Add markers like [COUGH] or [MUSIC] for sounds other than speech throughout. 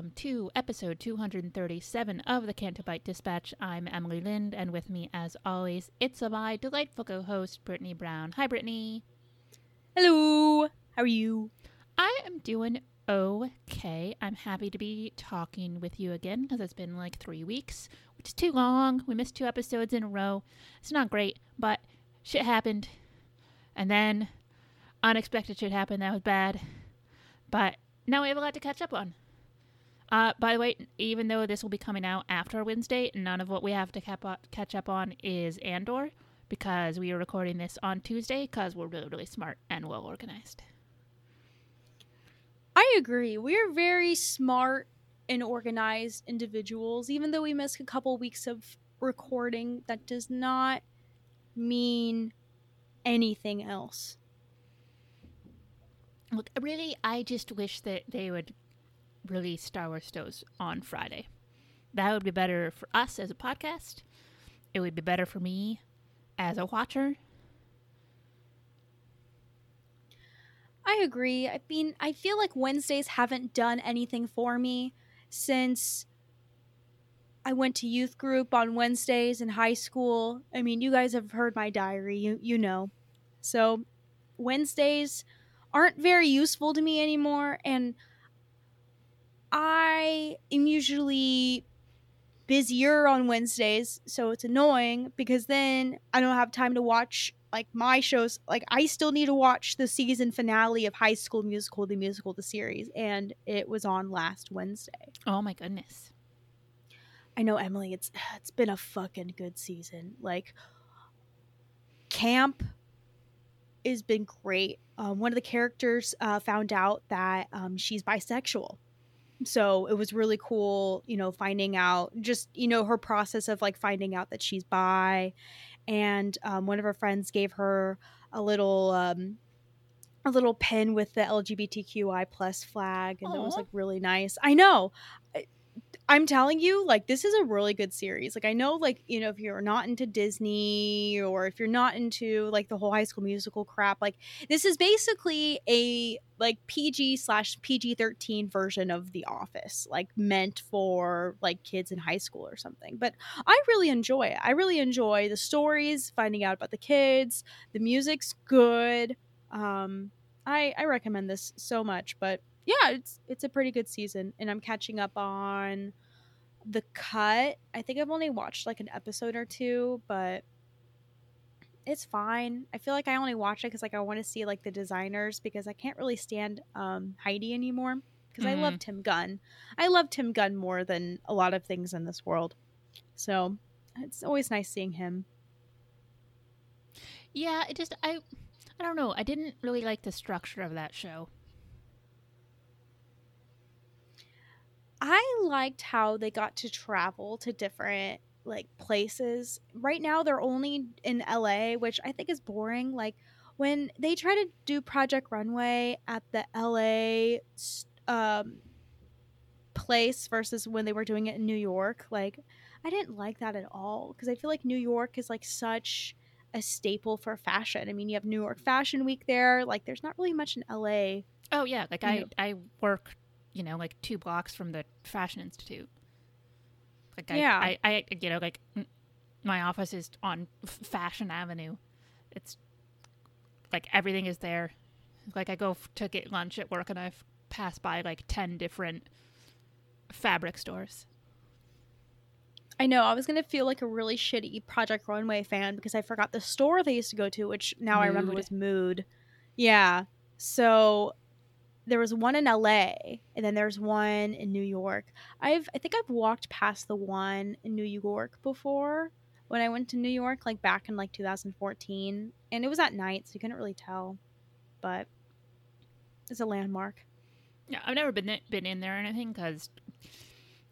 Welcome to episode 237 of the Canto Bight Dispatch. I'm Emily Lind, and with me, as always, it's my delightful co host, Brittani Brown. Hi, Brittani. Hello. How are you? I am doing okay. I'm happy to be talking with you again because it's been like three weeks, which is too long. We missed two episodes in a row. It's not great, but shit happened. And then unexpected shit happened that was bad. But now we have a lot to catch up on. Uh, by the way, even though this will be coming out after Wednesday, none of what we have to cap- catch up on is Andor because we are recording this on Tuesday because we're really, really smart and well organized. I agree. We're very smart and organized individuals. Even though we missed a couple weeks of recording, that does not mean anything else. Look, really, I just wish that they would release Star Wars Stows on Friday. That would be better for us as a podcast. It would be better for me as a watcher. I agree. I mean, I feel like Wednesdays haven't done anything for me since I went to youth group on Wednesdays in high school. I mean, you guys have heard my diary, you you know. So, Wednesdays aren't very useful to me anymore and I am usually busier on Wednesdays, so it's annoying because then I don't have time to watch like my shows. Like I still need to watch the season finale of High School Musical, the musical, the series, and it was on last Wednesday. Oh my goodness. I know Emily, it's [SIGHS] it's been a fucking good season. Like camp has been great. Um, one of the characters uh, found out that um, she's bisexual. So it was really cool, you know, finding out just, you know, her process of like finding out that she's bi. And um, one of her friends gave her a little, um, a little pin with the LGBTQI plus flag. And that was like really nice. I know. I'm telling you, like, this is a really good series. Like, I know, like, you know, if you're not into Disney or if you're not into like the whole high school musical crap, like, this is basically a like PG slash PG 13 version of The Office, like, meant for like kids in high school or something. But I really enjoy it. I really enjoy the stories, finding out about the kids, the music's good. Um, I, I recommend this so much, but yeah, it's it's a pretty good season, and I'm catching up on the cut. I think I've only watched like an episode or two, but it's fine. I feel like I only watch it because like I want to see like the designers because I can't really stand um, Heidi anymore because I love Tim Gunn. I love Tim Gunn more than a lot of things in this world, so it's always nice seeing him. Yeah, it just I I don't know. I didn't really like the structure of that show. I liked how they got to travel to different like places. Right now they're only in LA, which I think is boring. Like when they try to do Project Runway at the LA um place versus when they were doing it in New York, like I didn't like that at all because I feel like New York is like such a staple for fashion. I mean, you have New York Fashion Week there. Like there's not really much in LA. Oh yeah, like I. I work you know, like two blocks from the Fashion Institute. Like, Yeah. I, I, I you know, like my office is on Fashion Avenue. It's like everything is there. Like I go f- to get lunch at work and I've passed by like 10 different fabric stores. I know. I was gonna feel like a really shitty Project Runway fan because I forgot the store they used to go to, which now I remember was Mood. Yeah. So there was one in LA, and then there's one in New York. I've I think I've walked past the one in New York before when I went to New York, like back in like 2014, and it was at night, so you couldn't really tell, but it's a landmark. Yeah, I've never been been in there or anything because,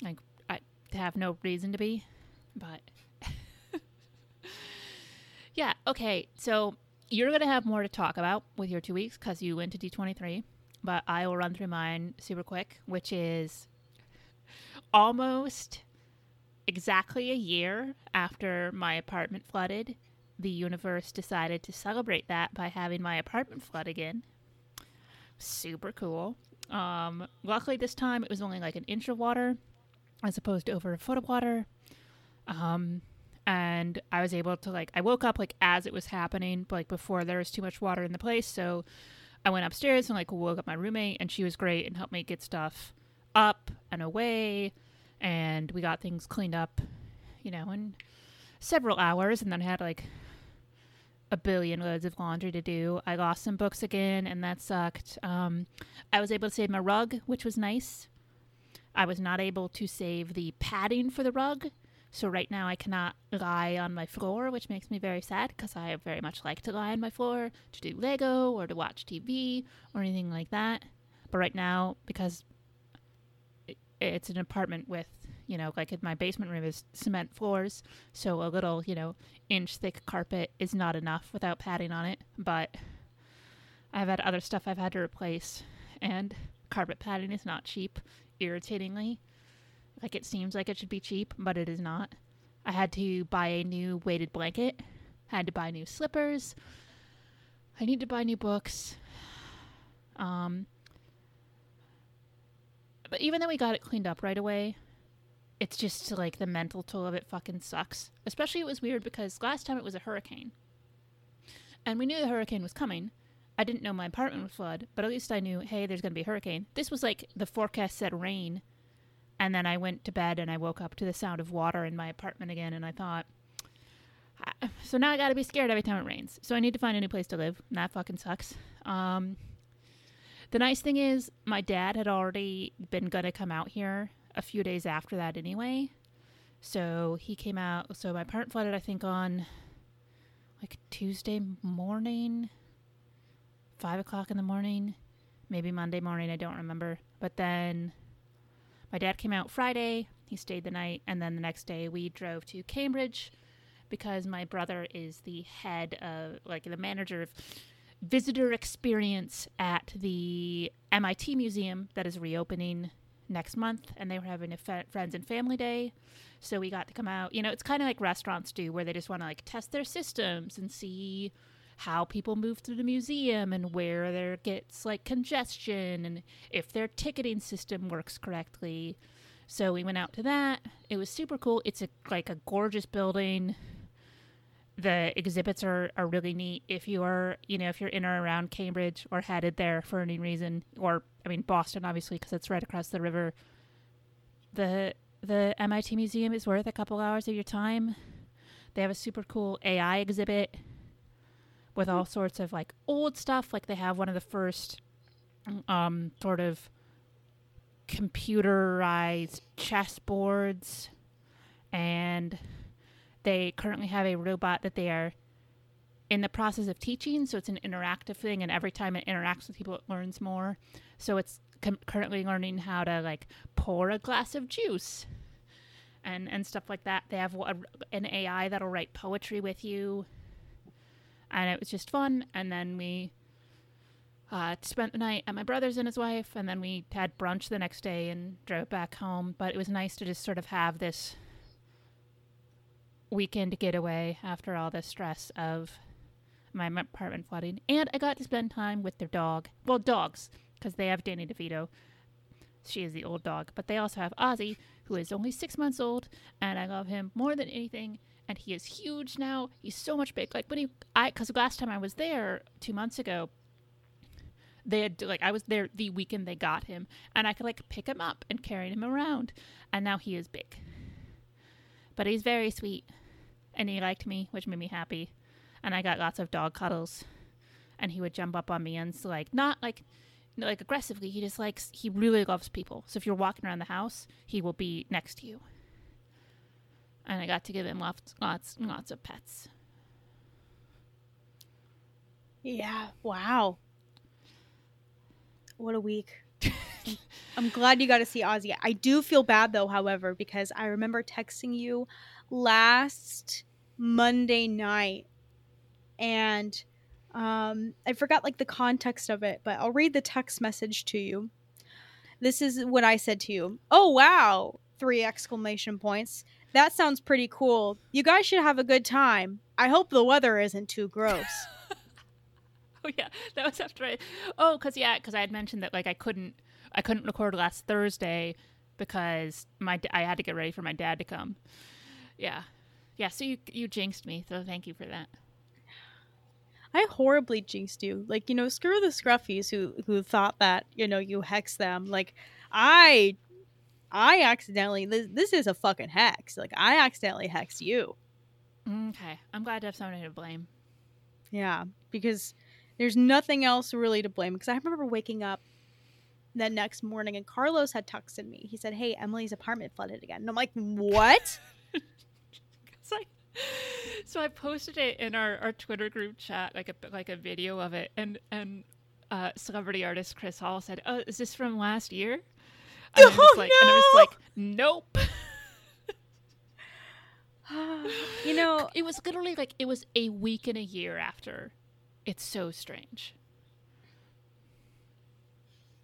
like, I have no reason to be. But [LAUGHS] yeah, okay. So you're gonna have more to talk about with your two weeks because you went to D23. But I will run through mine super quick, which is almost exactly a year after my apartment flooded. The universe decided to celebrate that by having my apartment flood again. Super cool. Um, luckily, this time it was only like an inch of water as opposed to over a foot of water. Um, and I was able to like, I woke up like as it was happening, but like before there was too much water in the place. So I went upstairs and like woke up my roommate, and she was great and helped me get stuff up and away. And we got things cleaned up, you know, in several hours. And then I had like a billion loads of laundry to do. I lost some books again, and that sucked. Um, I was able to save my rug, which was nice. I was not able to save the padding for the rug, so right now I cannot lie on my floor, which makes me very sad because I very much like to lie on my floor to do Lego or to watch TV or anything like that. But right now, because it's an apartment with, you know, like my basement room is cement floors, so a little, you know, inch thick carpet is not enough without padding on it. But I've had other stuff I've had to replace, and carpet padding is not cheap, irritatingly. Like it seems like it should be cheap, but it is not. I had to buy a new weighted blanket, I had to buy new slippers. I need to buy new books. Um, but even though we got it cleaned up right away, it's just like the mental toll of it fucking sucks. Especially it was weird because last time it was a hurricane. And we knew the hurricane was coming. I didn't know my apartment would flood, but at least I knew, hey, there's going to be a hurricane. This was like the forecast said rain. And then I went to bed and I woke up to the sound of water in my apartment again. And I thought, "Ah, so now I got to be scared every time it rains. So I need to find a new place to live. And that fucking sucks. Um, the nice thing is, my dad had already been going to come out here a few days after that anyway. So he came out. So my apartment flooded, I think, on like Tuesday morning, five o'clock in the morning, maybe Monday morning. I don't remember. But then my dad came out Friday. He stayed the night, and then the next day we drove to Cambridge because my brother is the head of, like, the manager of visitor experience at the MIT museum that is reopening next month, and they were having a fa- friends and family day. So we got to come out. You know, it's kind of like restaurants do, where they just want to like test their systems and see how people move through the museum and where there gets like congestion and if their ticketing system works correctly. So we went out to that. It was super cool. It's a like a gorgeous building. The exhibits are, are really neat. If you are, you know, if you're in or around Cambridge or headed there for any reason, or I mean Boston, obviously, because it's right across the river. The the MIT Museum is worth a couple hours of your time. They have a super cool AI exhibit with all sorts of like old stuff. Like they have one of the first um, sort of computerized chessboards, and they currently have a robot that they are in the process of teaching. So it's an interactive thing, and every time it interacts with people, it learns more. So it's com- currently learning how to like pour a glass of juice and and stuff like that. They have a, an AI that'll write poetry with you, and it was just fun. And then we uh, spent the night at my brother's and his wife, and then we had brunch the next day and drove back home. But it was nice to just sort of have this weekend getaway after all the stress of my apartment flooding, and I got to spend time with their dog. Well, dogs, because they have Danny DeVito. She is the old dog. But they also have Ozzy, who is only six months old, and I love him more than anything. And he is huge now. He's so much big. Like when he, I, because last time I was there two months ago, they had like I was there the weekend they got him, and I could like pick him up and carry him around, and now he is big. But he's very sweet, and he liked me, which made me happy, and I got lots of dog cuddles, and he would jump up on me and like not like like aggressively. He just likes he really loves people. So if you're walking around the house, he will be next to you. And I got to give him lots lots lots of pets. Yeah. Wow. What a week. [LAUGHS] I'm glad you got to see Ozzy. I do feel bad though, however, because I remember texting you last Monday night and um, I forgot like the context of it, but I'll read the text message to you. This is what I said to you. Oh wow! Three exclamation points. That sounds pretty cool. You guys should have a good time. I hope the weather isn't too gross. [LAUGHS] oh yeah, that was after I. Oh, cause yeah, cause I had mentioned that like I couldn't, I couldn't record last Thursday because my I had to get ready for my dad to come. Yeah, yeah. So you you jinxed me, so thank you for that. I horribly jinxed you. Like you know, screw the scruffies who who thought that you know you hex them. Like I, I accidentally this this is a fucking hex. Like I accidentally hexed you. Okay, I'm glad to have somebody to blame. Yeah, because there's nothing else really to blame. Because I remember waking up the next morning and Carlos had texted me. He said, "Hey, Emily's apartment flooded again," and I'm like, "What?" [LAUGHS] [LAUGHS] so I posted it in our, our Twitter group chat, like a like a video of it, and and uh, celebrity artist Chris Hall said, "Oh, is this from last year?" And, [LAUGHS] oh, I was like, no! and I was like, "Nope." [SIGHS] you know, it was literally like it was a week and a year after. It's so strange.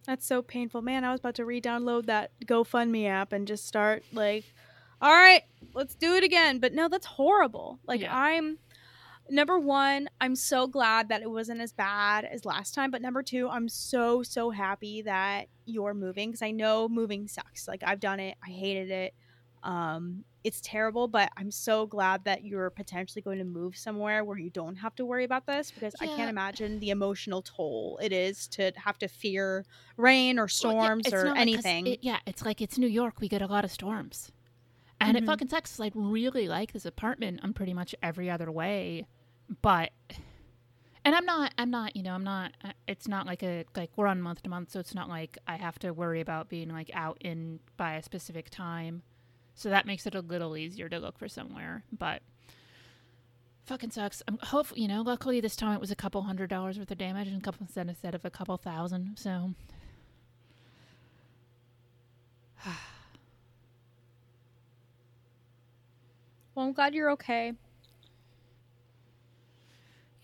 That's so painful. Man, I was about to re-download that GoFundMe app and just start like, all right, let's do it again. But no, that's horrible. Like Yeah. I'm number 1, I'm so glad that it wasn't as bad as last time, but number 2, I'm so so happy that you're moving cuz I know moving sucks. Like I've done it. I hated it. Um it's terrible, but I'm so glad that you're potentially going to move somewhere where you don't have to worry about this because I can't imagine the emotional toll it is to have to fear rain or Well, yeah, storms or not like- anything. it- yeah, it's like it's New York. We get a lot of storms, and Mhm. it fucking sucks. I really like this apartment. I'm pretty much every other way, but and I'm not. I'm not. You know, I'm not. uh, It's not like a like we're on month to month, so it's not like I have to worry about being like out in by a specific time. So that makes it a little easier to look for somewhere, but. Fucking sucks. I'm hopefully, you know. Luckily, this time it was a couple hundred dollars worth of damage, and a couple instead of a couple thousand. So [SIGHS] [SIGHS] well, I'm glad you're okay.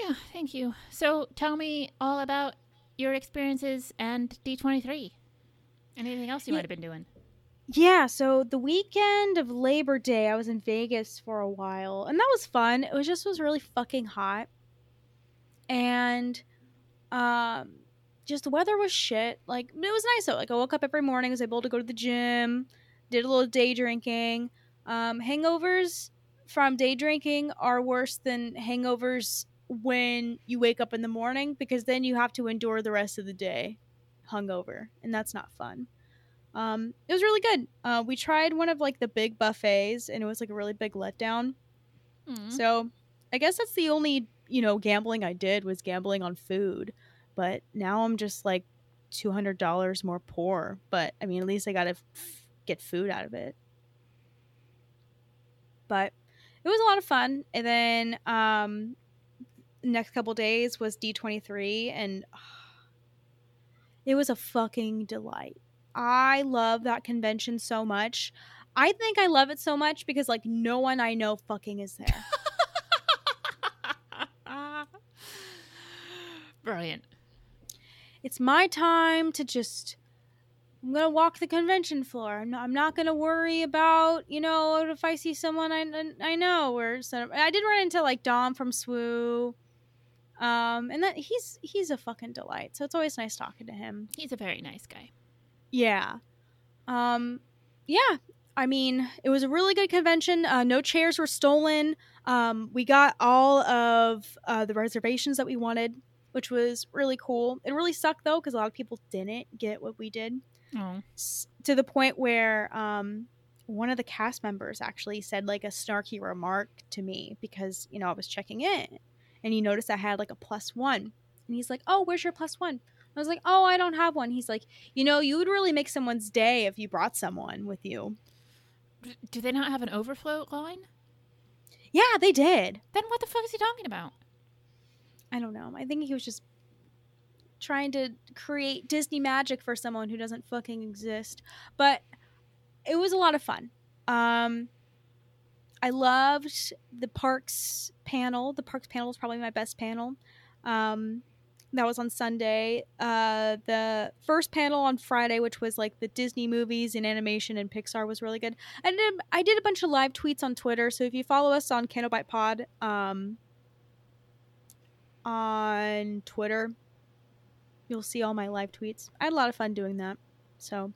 Yeah, thank you. So tell me all about your experiences and D23. Anything else you might have been doing? Yeah, so the weekend of Labor Day, I was in Vegas for a while, and that was fun. It was just was really fucking hot, and um, just the weather was shit. Like it was nice though. Like I woke up every morning, was able to go to the gym, did a little day drinking. Um, hangovers from day drinking are worse than hangovers when you wake up in the morning because then you have to endure the rest of the day hungover, and that's not fun. Um, it was really good. Uh, we tried one of like the big buffets, and it was like a really big letdown. Mm. So I guess that's the only you know gambling I did was gambling on food. But now I'm just like two hundred dollars more poor. But I mean, at least I got to f- get food out of it. But it was a lot of fun. And then um, next couple days was D23, and [SIGHS] it was a fucking delight. I love that convention so much. I think I love it so much because like no one I know fucking is there. [LAUGHS] Brilliant. it's my time to just I'm gonna walk the convention floor. I'm not, I'm not gonna worry about you know if I see someone I I know or some, I did run into like Dom from Swoo, um, and that he's he's a fucking delight. So it's always nice talking to him. He's a very nice guy. Yeah. Um, yeah, I mean, it was a really good convention. Uh, no chairs were stolen. Um, we got all of uh, the reservations that we wanted, which was really cool. It really sucked though because a lot of people didn't get what we did. Oh. S- to the point where um, one of the cast members actually said like a snarky remark to me because you know I was checking in, and he noticed I had like a plus one, and he's like, "Oh, where's your plus one?" I was like, "Oh, I don't have one." He's like, "You know, you would really make someone's day if you brought someone with you." Do they not have an overflow line? Yeah, they did. Then what the fuck is he talking about? I don't know. I think he was just trying to create Disney magic for someone who doesn't fucking exist. But it was a lot of fun. Um I loved the parks panel. The parks panel was probably my best panel. Um that was on Sunday. Uh the first panel on Friday, which was like the Disney movies and animation and Pixar was really good. Did I did a bunch of live tweets on Twitter, so if you follow us on Canto Bight Pod, um on Twitter. You'll see all my live tweets. I had a lot of fun doing that. So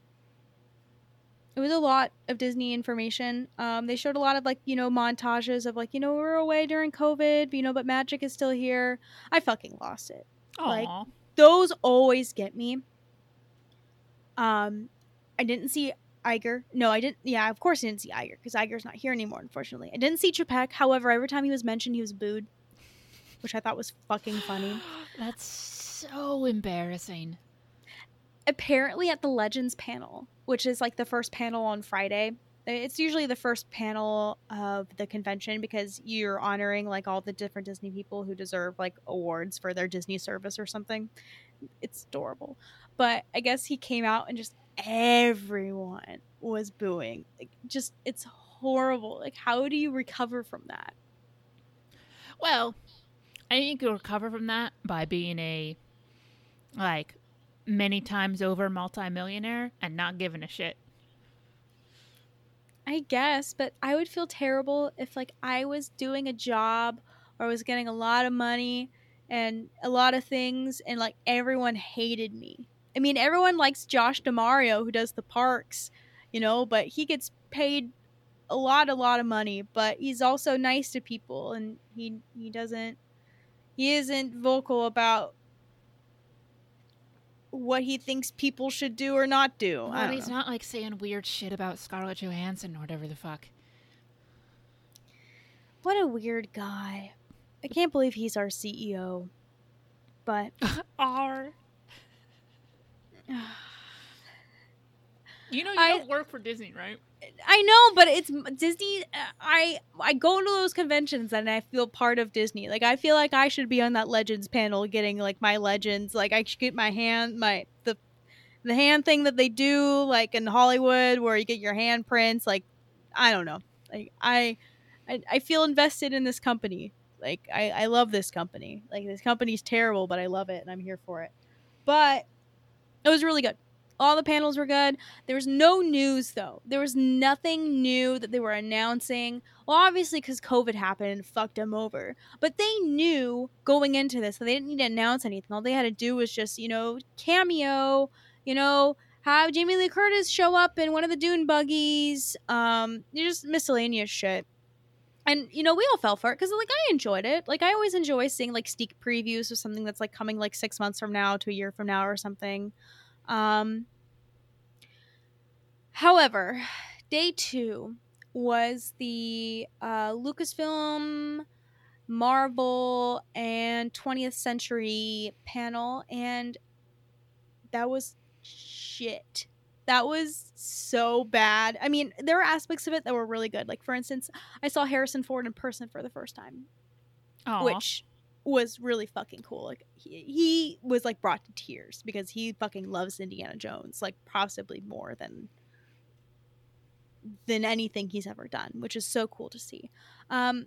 it was a lot of Disney information. Um, they showed a lot of like, you know, montages of like, you know, we're away during COVID, you know, but magic is still here. I fucking lost it. Like- Those always get me. Um, I didn't see Iger. No, I didn't. Yeah, of course I didn't see Iger because Iger's not here anymore, unfortunately. I didn't see Chapek. However, every time he was mentioned, he was booed, which I thought was fucking funny. [GASPS] That's so embarrassing. apparently at the legends panel which is like the first panel on friday. It's usually the first panel of the convention because you're honoring like all the different disney people who deserve like awards for their disney service or something. It's adorable. But i guess he came out and just everyone was booing. Like just it's horrible. Like how do you recover from that? Well, I think you'll recover from that by being a like many times over multimillionaire and not giving a shit. I guess, but I would feel terrible if like I was doing a job or was getting a lot of money and a lot of things and like everyone hated me. I mean, everyone likes Josh D'Amaro who does the parks, you know, but he gets paid a lot a lot of money, but he's also nice to people and he he doesn't he isn't vocal about what he thinks people should do or not do. I Well, he's know. not like saying weird shit about Scarlett Johansson or whatever the fuck. What a weird guy. I can't believe he's our CEO. But [LAUGHS] R. [SIGHS] [SIGHS] You know you I- don't work for Disney, right? I know, but it's Disney. Uh, I I go to those conventions and I feel part of Disney. Like I feel like I should be on that Legends panel, getting like my Legends. Like I should get my hand, my the the hand thing that they do, like in Hollywood, where you get your handprints. Like I don't know. Like I I, I feel invested in this company. Like I I love this company. Like this company's terrible, but I love it and I'm here for it. But it was really good. All the panels were good. There was no news though. There was nothing new that they were announcing. Well, obviously because COVID happened and fucked them over. But they knew going into this that they didn't need to announce anything. All they had to do was just, you know, cameo, you know, have Jamie Lee Curtis show up in one of the Dune buggies. Um, just miscellaneous shit. And you know, we all fell for it because like I enjoyed it. Like I always enjoy seeing like sneak previews of something that's like coming like six months from now to a year from now or something. Um, however, day two was the uh, Lucasfilm, Marvel, and 20th Century panel, and that was shit. That was so bad. I mean, there were aspects of it that were really good. Like, for instance, I saw Harrison Ford in person for the first time, Aw. which was really fucking cool. Like he, he was like brought to tears because he fucking loves Indiana Jones, like possibly more than than anything he's ever done, which is so cool to see. Um,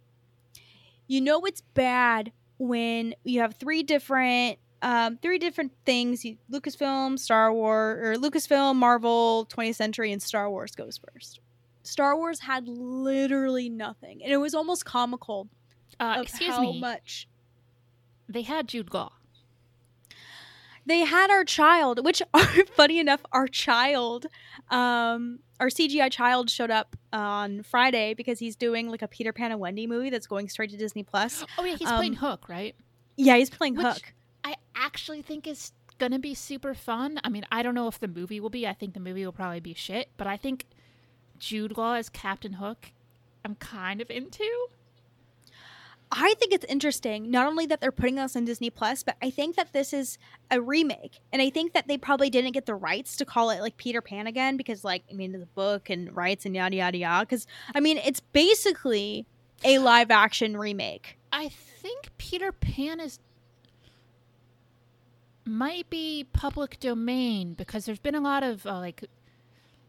you know it's bad when you have three different um, three different things: you, Lucasfilm, Star Wars, or Lucasfilm, Marvel, 20th Century, and Star Wars goes first. Star Wars had literally nothing, and it was almost comical uh, excuse how me. much They had Jude Law. they had our child, which [LAUGHS] funny enough, our child, um, our CGI child showed up on Friday because he's doing like a Peter Pan and Wendy movie that's going straight to Disney Plus. Oh yeah, he's Um, playing Hook, right? Yeah, he's playing Which- Hook. I actually think is gonna be super fun. I mean, I don't know if the movie will be. I think the movie will probably be shit, but I think Jude Law as Captain Hook, I'm kind of into. I think it's interesting, not only that they're putting us on Disney Plus, but I think that this is a remake. And I think that they probably didn't get the rights to call it like Peter Pan again because, like, I mean, the book and rights and yada, yada, yada. Because, I mean, it's basically a live action remake. I think Peter Pan is might be public domain because there's been a lot of uh, like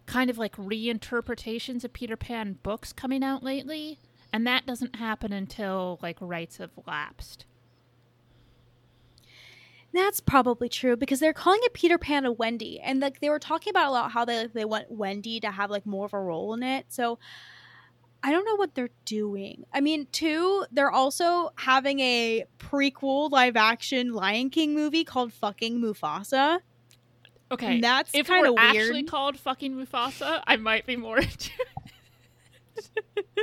kind of like reinterpretations of Peter Pan books coming out lately, and that doesn't happen until like rights have lapsed. That's probably true because they're calling it Peter Pan and Wendy, and like they were talking about a lot how they like, they want Wendy to have like more of a role in it. So I don't know what they're doing. I mean, two, they're also having a prequel live action Lion King movie called Fucking Mufasa. Okay, And that's if kind we're of weird. actually called fucking Mufasa, I might be more [LAUGHS] into. it. [LAUGHS]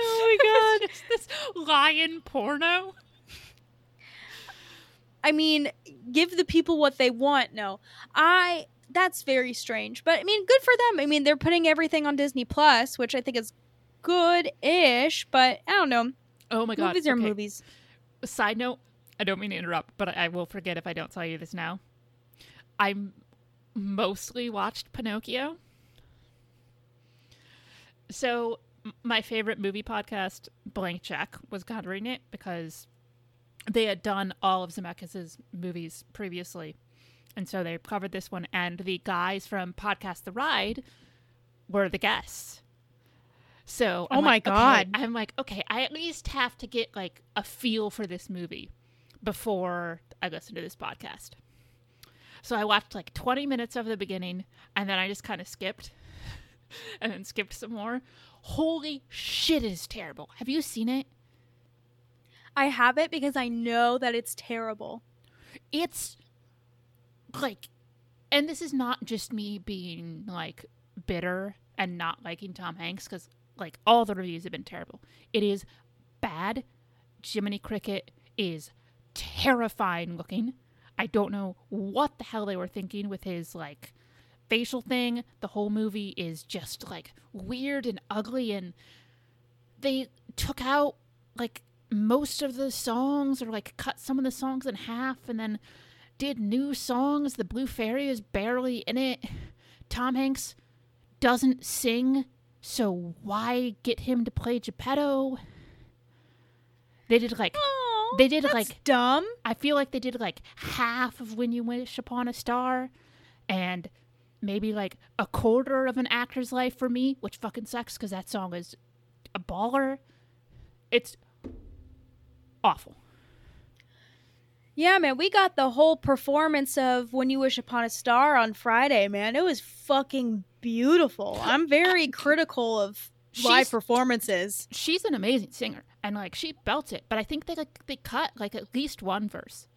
oh my [LAUGHS] god. This lion porno. I mean, give the people what they want. No, I. That's very strange, but I mean, good for them. I mean, they're putting everything on Disney Plus, which I think is good-ish. But I don't know. Oh my god! movies are okay. movies. Side note: I don't mean to interrupt, but I will forget if I don't tell you this now. I mostly watched Pinocchio. So my favorite movie podcast, Blank Check, was covering it because they had done all of Zemeckis' movies previously. And so they covered this one, and the guys from Podcast The Ride were the guests. So Oh I'm my like, okay, God. I'm like, okay, I at least have to get like a feel for this movie before I listen to this podcast. So I watched like 20 minutes of the beginning, and then I just kind of skipped, [LAUGHS] and then skipped some more. Holy shit, it is terrible. Have you seen it? I have it because I know that it's terrible. it's like and this is not just me being like bitter and not liking Tom Hanks cuz like all the reviews have been terrible. It is bad. Jiminy Cricket is terrifying looking. I don't know what the hell they were thinking with his like facial thing. The whole movie is just like weird and ugly and they took out like most of the songs or like cut some of the songs in half and then did new songs. The Blue Fairy is barely in it. Tom Hanks doesn't sing, so why get him to play Geppetto? They did like Oh, They did, like- dumb. I feel like they did like half of When You Wish Upon a Star and maybe like a quarter of an actor's life for me, which fucking sucks because that song is a baller. It's awful. Yeah, man, we got the whole performance of When You Wish Upon a Star on Friday, man. It was fucking beautiful. [LAUGHS] I'm very critical of live performances. She's an amazing singer and like she belts it, but I think they like they cut like at least one verse.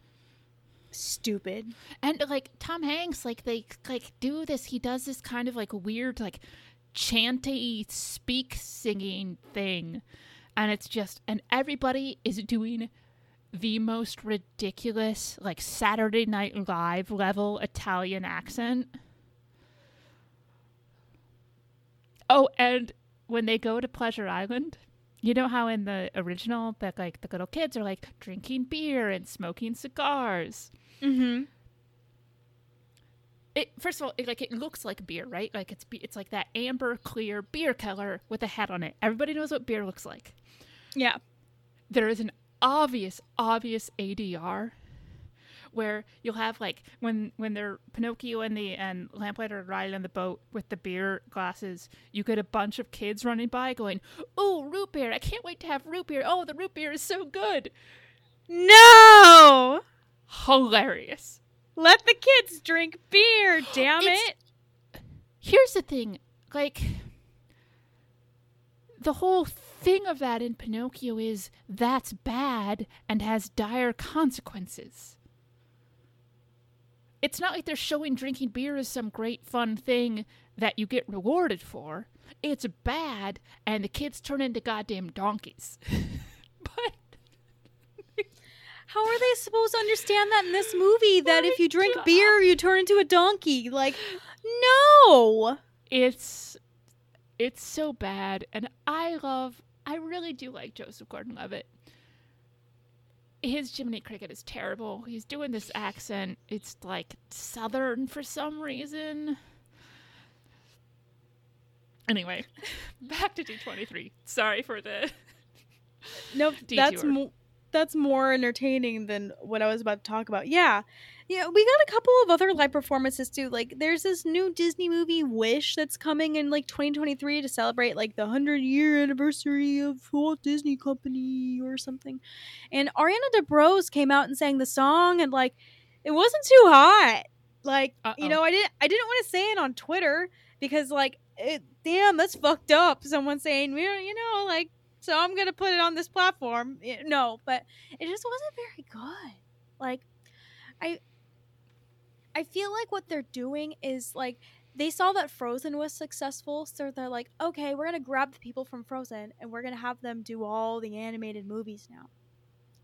Stupid. And like Tom Hanks, like they like do this. He does this kind of like weird like chanty speak singing thing, and it's just and everybody is doing the most ridiculous like Saturday Night Live level Italian accent. Oh, and when they go to Pleasure Island, you know how in the original that like the little kids are like drinking beer and smoking cigars Mm-hmm. it first of all it, like it looks like beer right like it's it's like that amber clear beer color with a hat on it everybody knows what beer looks like Yeah. there is an obvious obvious adr where you'll have like when when they're pinocchio and the and lamplighter are riding on the boat with the beer glasses you get a bunch of kids running by going oh root beer. I can't wait to have root beer. Oh the root beer is so good. No! hilarious. Let the kids drink beer, [GASPS] damn it. here's the thing like the whole thing of that in pinocchio is that's bad and has dire consequences it's not like they're showing drinking beer as some great fun thing that you get rewarded for. It's bad, and the kids turn into goddamn donkeys. [LAUGHS] but How are they supposed to understand that in this movie? That if you drink uh, beer, you turn into a donkey? Like, no. it's it's so bad, and I love. I really do like Joseph Gordon-Levitt. His Jiminy Cricket is terrible. He's doing this accent. It's like southern for some reason. Anyway, [LAUGHS] back to D23. Sorry for the Nope, [LAUGHS] that's mo- that's more entertaining than what I was about to talk about. Yeah, yeah, we got a couple of other live performances too. Like, there's this new Disney movie Wish that's coming in like 2023 to celebrate like the hundred year anniversary of Walt Disney Company or something. And Ariana DeBose came out and sang the song, and like, it wasn't too hot. Like, Uh-oh. you know, I didn't I didn't want to say it on Twitter because like, it, damn, that's fucked up. Someone saying, "Well, you know, like so I'm gonna put it on this platform. Y- No, but it just wasn't very good. Like, I, I feel like what they're doing is like they saw that Frozen was successful, so they're like, okay, we're gonna grab the people from Frozen and we're gonna have them do all the animated movies now.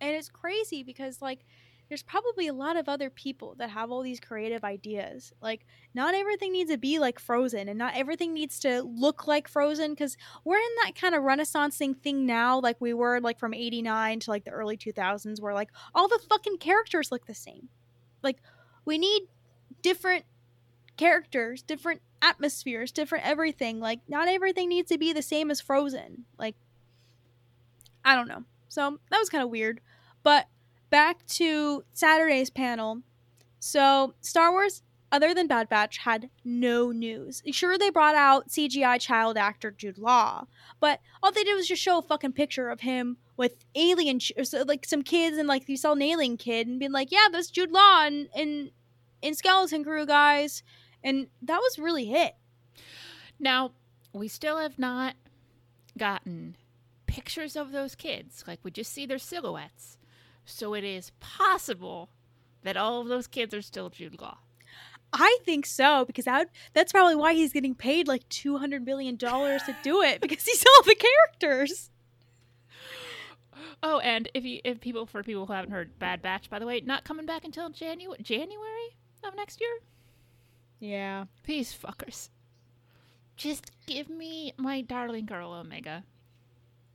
And it's crazy because like there's probably a lot of other people that have all these creative ideas. Like not everything needs to be like Frozen and not everything needs to look like Frozen because we're in that kind of renaissancing thing now like we were like from 89 to like the early 2000s where like all the fucking characters look the same like we need different characters different atmospheres different everything. Like not everything needs to be the same as frozen. Like i don't know. So that was kind of weird. But back to saturday's panel. So star wars other than Bad Batch, had no news. Sure, they brought out CGI child actor Jude Law, but all they did was just show a fucking picture of him with alien, sh- like some kids, and like you saw an alien kid, and being like, "Yeah, that's Jude Law and in in Skeleton Crew, guys," and that was really it. Now, we still have not gotten pictures of those kids. Like, we just see their silhouettes. So it is possible that all of those kids are still Jude Law. I think so because that that's probably why he's getting paid like two hundred million dollars to do it because he's all the characters. Oh, and if you, if people for people who haven't heard, Bad Batch, by the way, not coming back until January January of next year. Yeah. These fuckers. Just give me my darling girl Omega.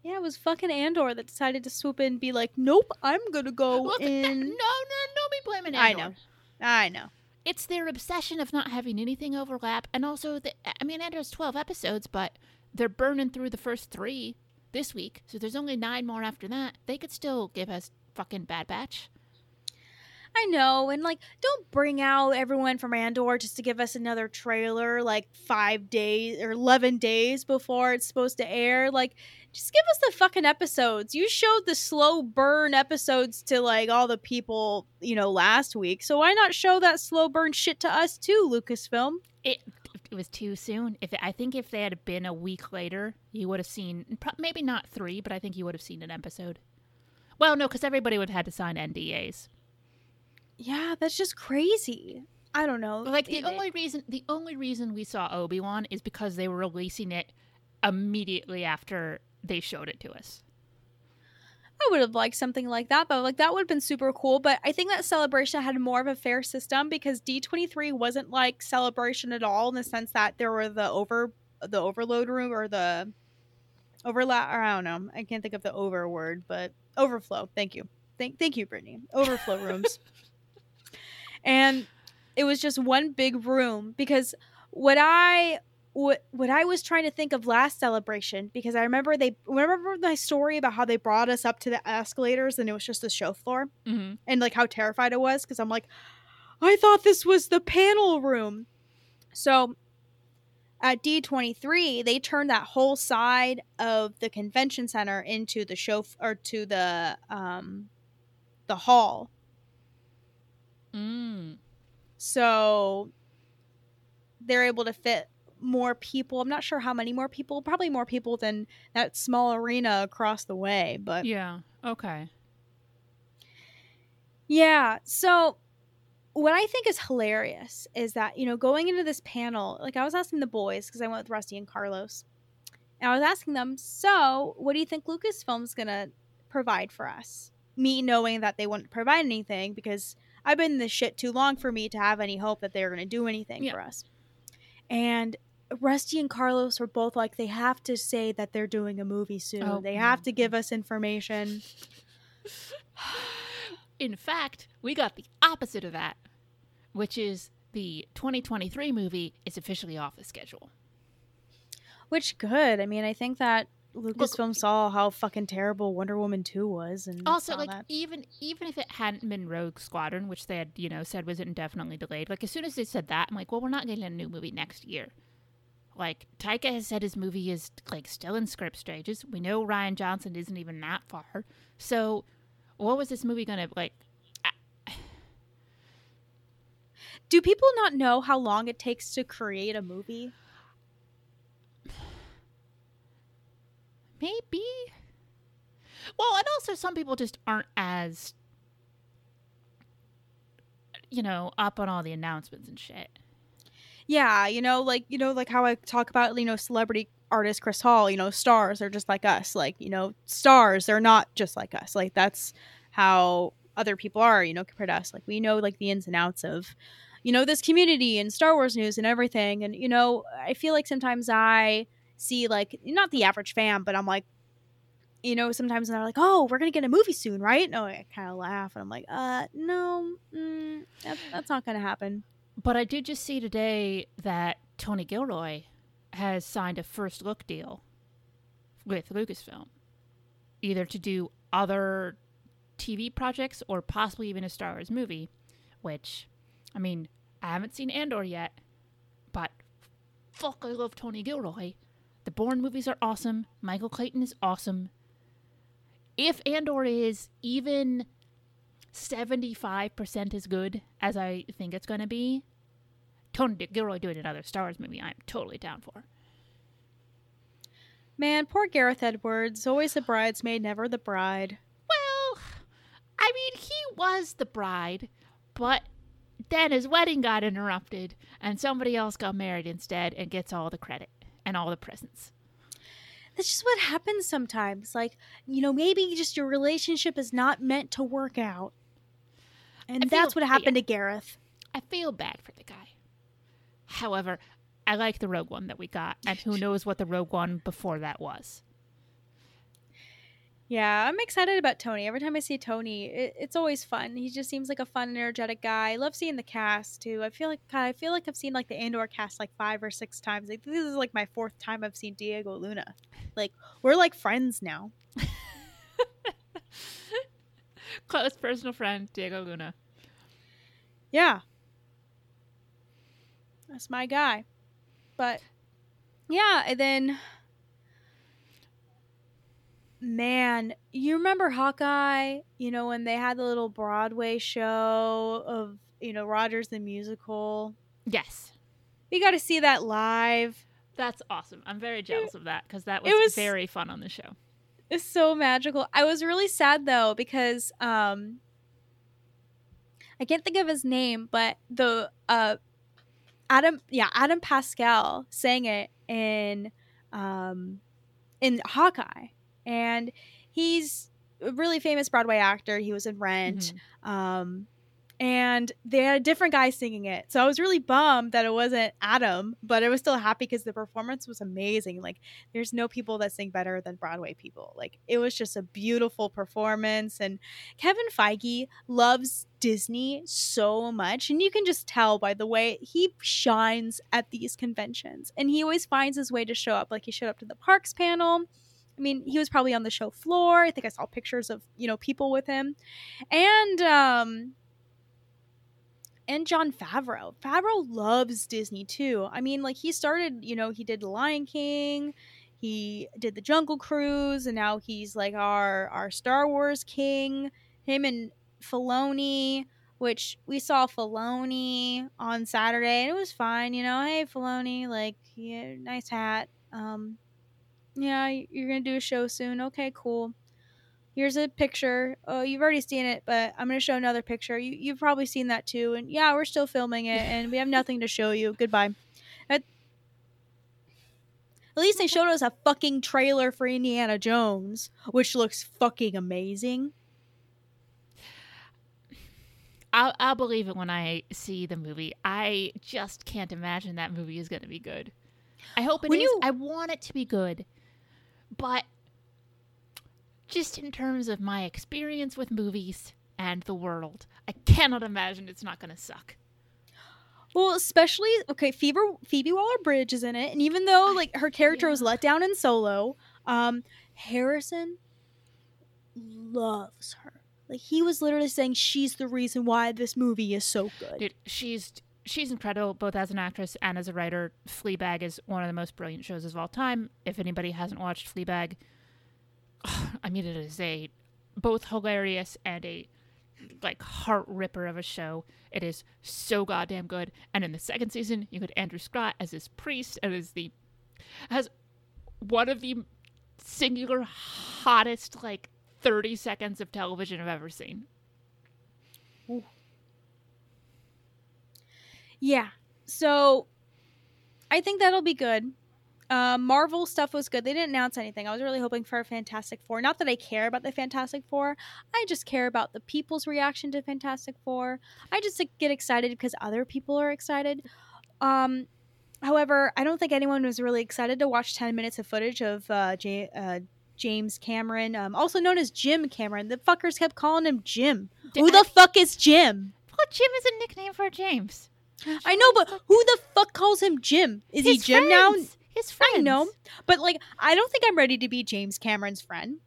Yeah, it was fucking Andor that decided to swoop in and be like, "Nope, I'm gonna go Look at that. in." No, no, don't be blaming Andor. I know. I know. It's their obsession of not having anything overlap, and also, the, I mean, Andor's twelve episodes, but they're burning through the first three this week, so there's only nine more after that. They could still give us fucking Bad Batch. I know, and like, don't bring out everyone from Andor just to give us another trailer like five days or eleven days before it's supposed to air. Like, just give us the fucking episodes. You showed the slow burn episodes to like all the people, you know, last week. So why not show that slow burn shit to us too, Lucasfilm? It it was too soon. If I think if they had been a week later, you would have seen maybe not three, but I think you would have seen an episode. Well, no, because everybody would have had to sign NDAs. Yeah, that's just crazy. I don't know. Like the It- only reason the only reason we saw Obi Wan is because they were releasing it immediately after they showed it to us. I would have liked something like that though. Like that would have been super cool. But I think that celebration had more of a fair system because D twenty three wasn't like celebration at all in the sense that there were the over the overload room or the overlap or I don't know. I can't think of the over word, but overflow. Thank you. Thank thank you, Brittani. Overflow rooms. [LAUGHS] and it was just one big room because what I what what I was trying to think of last celebration because I remember they remember my story about how they brought us up to the escalators and it was just the show floor Mm-hmm. and like how terrified I was because I'm like I thought this was the panel room. So at D23, they turned that whole side of the convention center into the show or to the um the hall. Mm. So they're able to fit more people. I'm not sure how many more people, probably more people than that small arena across the way, but Yeah. Okay. Yeah. So what I think is hilarious is that, you know, going into this panel, like I was asking the boys, because I went with Rusty and Carlos, and I was asking them, so what do you think Lucasfilm's going to provide for us? Me knowing that they wouldn't provide anything because I've been in this shit too long for me to have any hope that they're going to do anything Yeah. for us. And Rusty and Carlos were both like, they have to say that they're doing a movie soon. Oh, they no. have to give us information. [SIGHS] In fact, we got the opposite of that, which is the 2023 movie is officially off the schedule. Which good. I mean, I think that Lucasfilm saw how fucking terrible Wonder Woman 2 was and Also, like that. even even if it hadn't been Rogue Squadron, which they had you know said was indefinitely delayed, like as soon as they said that, I'm like, well, we're not getting a new movie next year. Like Taika has said his movie is like still in script stages. We know Rian Johnson isn't even that far. So, what was this movie gonna like? Do people not know how long it takes to create a movie? Maybe. Well, and also some people just aren't as you know up on all the announcements and shit. Yeah, you know, like you know, like how I talk about you know celebrity artist Chris Hall. You know, stars are just like us. Like you know, stars they're not just like us. Like that's how other people are. You know, compared to us. Like we know like the ins and outs of you know this community and Star Wars news and everything. And you know, I feel like sometimes I see like not the average fan, but I'm like. You know, sometimes they're like, "Oh, we're gonna get a movie soon, right?" No, I kind of laugh, and I'm like, "Uh, no, mm, that, that's not gonna happen." But I did just see today that Tony Gilroy has signed a first look deal with Lucasfilm, either to do other TV projects or possibly even a Star Wars movie. Which, I mean, I haven't seen Andor yet, but fuck, I love Tony Gilroy. The Bourne movies are awesome. Michael Clayton is awesome. If Andor is even 75% as good as I think it's going to be, Tony Gilroy doing another Star Wars movie, I'm totally down for. Man, poor Gareth Edwards, always the bridesmaid, never the bride. Well, I mean, he was the bride, but then his wedding got interrupted and somebody else got married instead and gets all the credit and all the presents. That's just what happens sometimes. Like, you know, maybe just your relationship is not meant to work out. And feel- that's what happened to Gareth. I feel bad for the guy. However, I like the Rogue One that we got, and who [LAUGHS] knows what the Rogue One before that was. Yeah, I'm excited about Tony. Every time I see Tony, it, it's always fun. He just seems like a fun, energetic guy. I love seeing the cast too. I feel like God, I feel like I've seen like the Andor cast like five or six times. Like this is like my fourth time I've seen Diego Luna. Like we're like friends now. [LAUGHS] Close personal friend, Diego Luna. Yeah. That's my guy. But yeah, and then man, you remember Hawkeye, you know, when they had the little Broadway show of, you know, Rogers the musical. Yes. We got to see that live. That's awesome. I'm very jealous of that because that was, was- very fun on the show. It's so magical. I was really sad though because um I can't think of his name, but the uh Adam yeah, Adam Pascal sang it in um in Hawkeye. And he's a really famous Broadway actor. He was in Rent. Mhm. Um and they had a different guy singing it. So I was really bummed that it wasn't Adam, but I was still happy because the performance was amazing. Like there's no people that sing better than Broadway people. Like it was just a beautiful performance and Kevin Feige loves Disney so much and you can just tell by the way he shines at these conventions and he always finds his way to show up like he showed up to the parks panel. I mean, he was probably on the show floor. I think I saw pictures of, you know, people with him. And um and Jon Favreau. Favreau loves Disney too. I mean, like he started, you know, he did Lion King, he did the Jungle Cruise, and now he's like our our Star Wars king. Him and Filoni, which we saw Filoni on Saturday, and it was fine. You know, hey Filoni, like yeah, nice hat. Um, yeah, you're gonna do a show soon. Okay, cool. here's a picture. Oh, you've already seen it, but I'm going to show another picture. You, you've probably seen that too. And yeah, we're still filming it [LAUGHS] and we have nothing to show you. Goodbye. At, at least they showed us a fucking trailer for Indiana Jones, which looks fucking amazing. I'll, I'll believe it when I see the movie. I just can't imagine that movie is going to be good. I hope it When is. you- I want it to be good. But just in terms of my experience with movies and the world, I cannot imagine it's not going to suck. Well, especially okay, Phoebe Phoebe Waller Bridge is in it, and even though like her character was yeah. let down in Solo, um, Harrison loves her. Like he was literally saying she's the reason why this movie is so good. Dude, she's she's incredible both as an actress and as a writer. Fleabag is one of the most brilliant shows of all time. If anybody hasn't watched Fleabag, [SIGHS] I mean it is a both hilarious and a like heart ripper of a show. It is so goddamn good. And in the second season, you get Andrew Scott as this priest and as the has one of the singular hottest like 30 seconds of television I've ever seen. Yeah. So I think that'll be good. Um, Marvel stuff was good. They didn't announce anything. I was really hoping for a Fantastic Four. Not that I care about the Fantastic Four. I just care about the people's reaction to Fantastic Four. I just get excited because other people are excited. Um, however, I don't think anyone was really excited to watch 10 minutes of footage of uh, J- uh, James Cameron, um, also known as Jim Cameron. The fuckers kept calling him Jim. Who the fuck is Jim? Well, Jim is a nickname for James. I know, but who the fuck calls him Jim? Is he Jim now? His friends. I know, but like, I don't think I'm ready to be James Cameron's friend.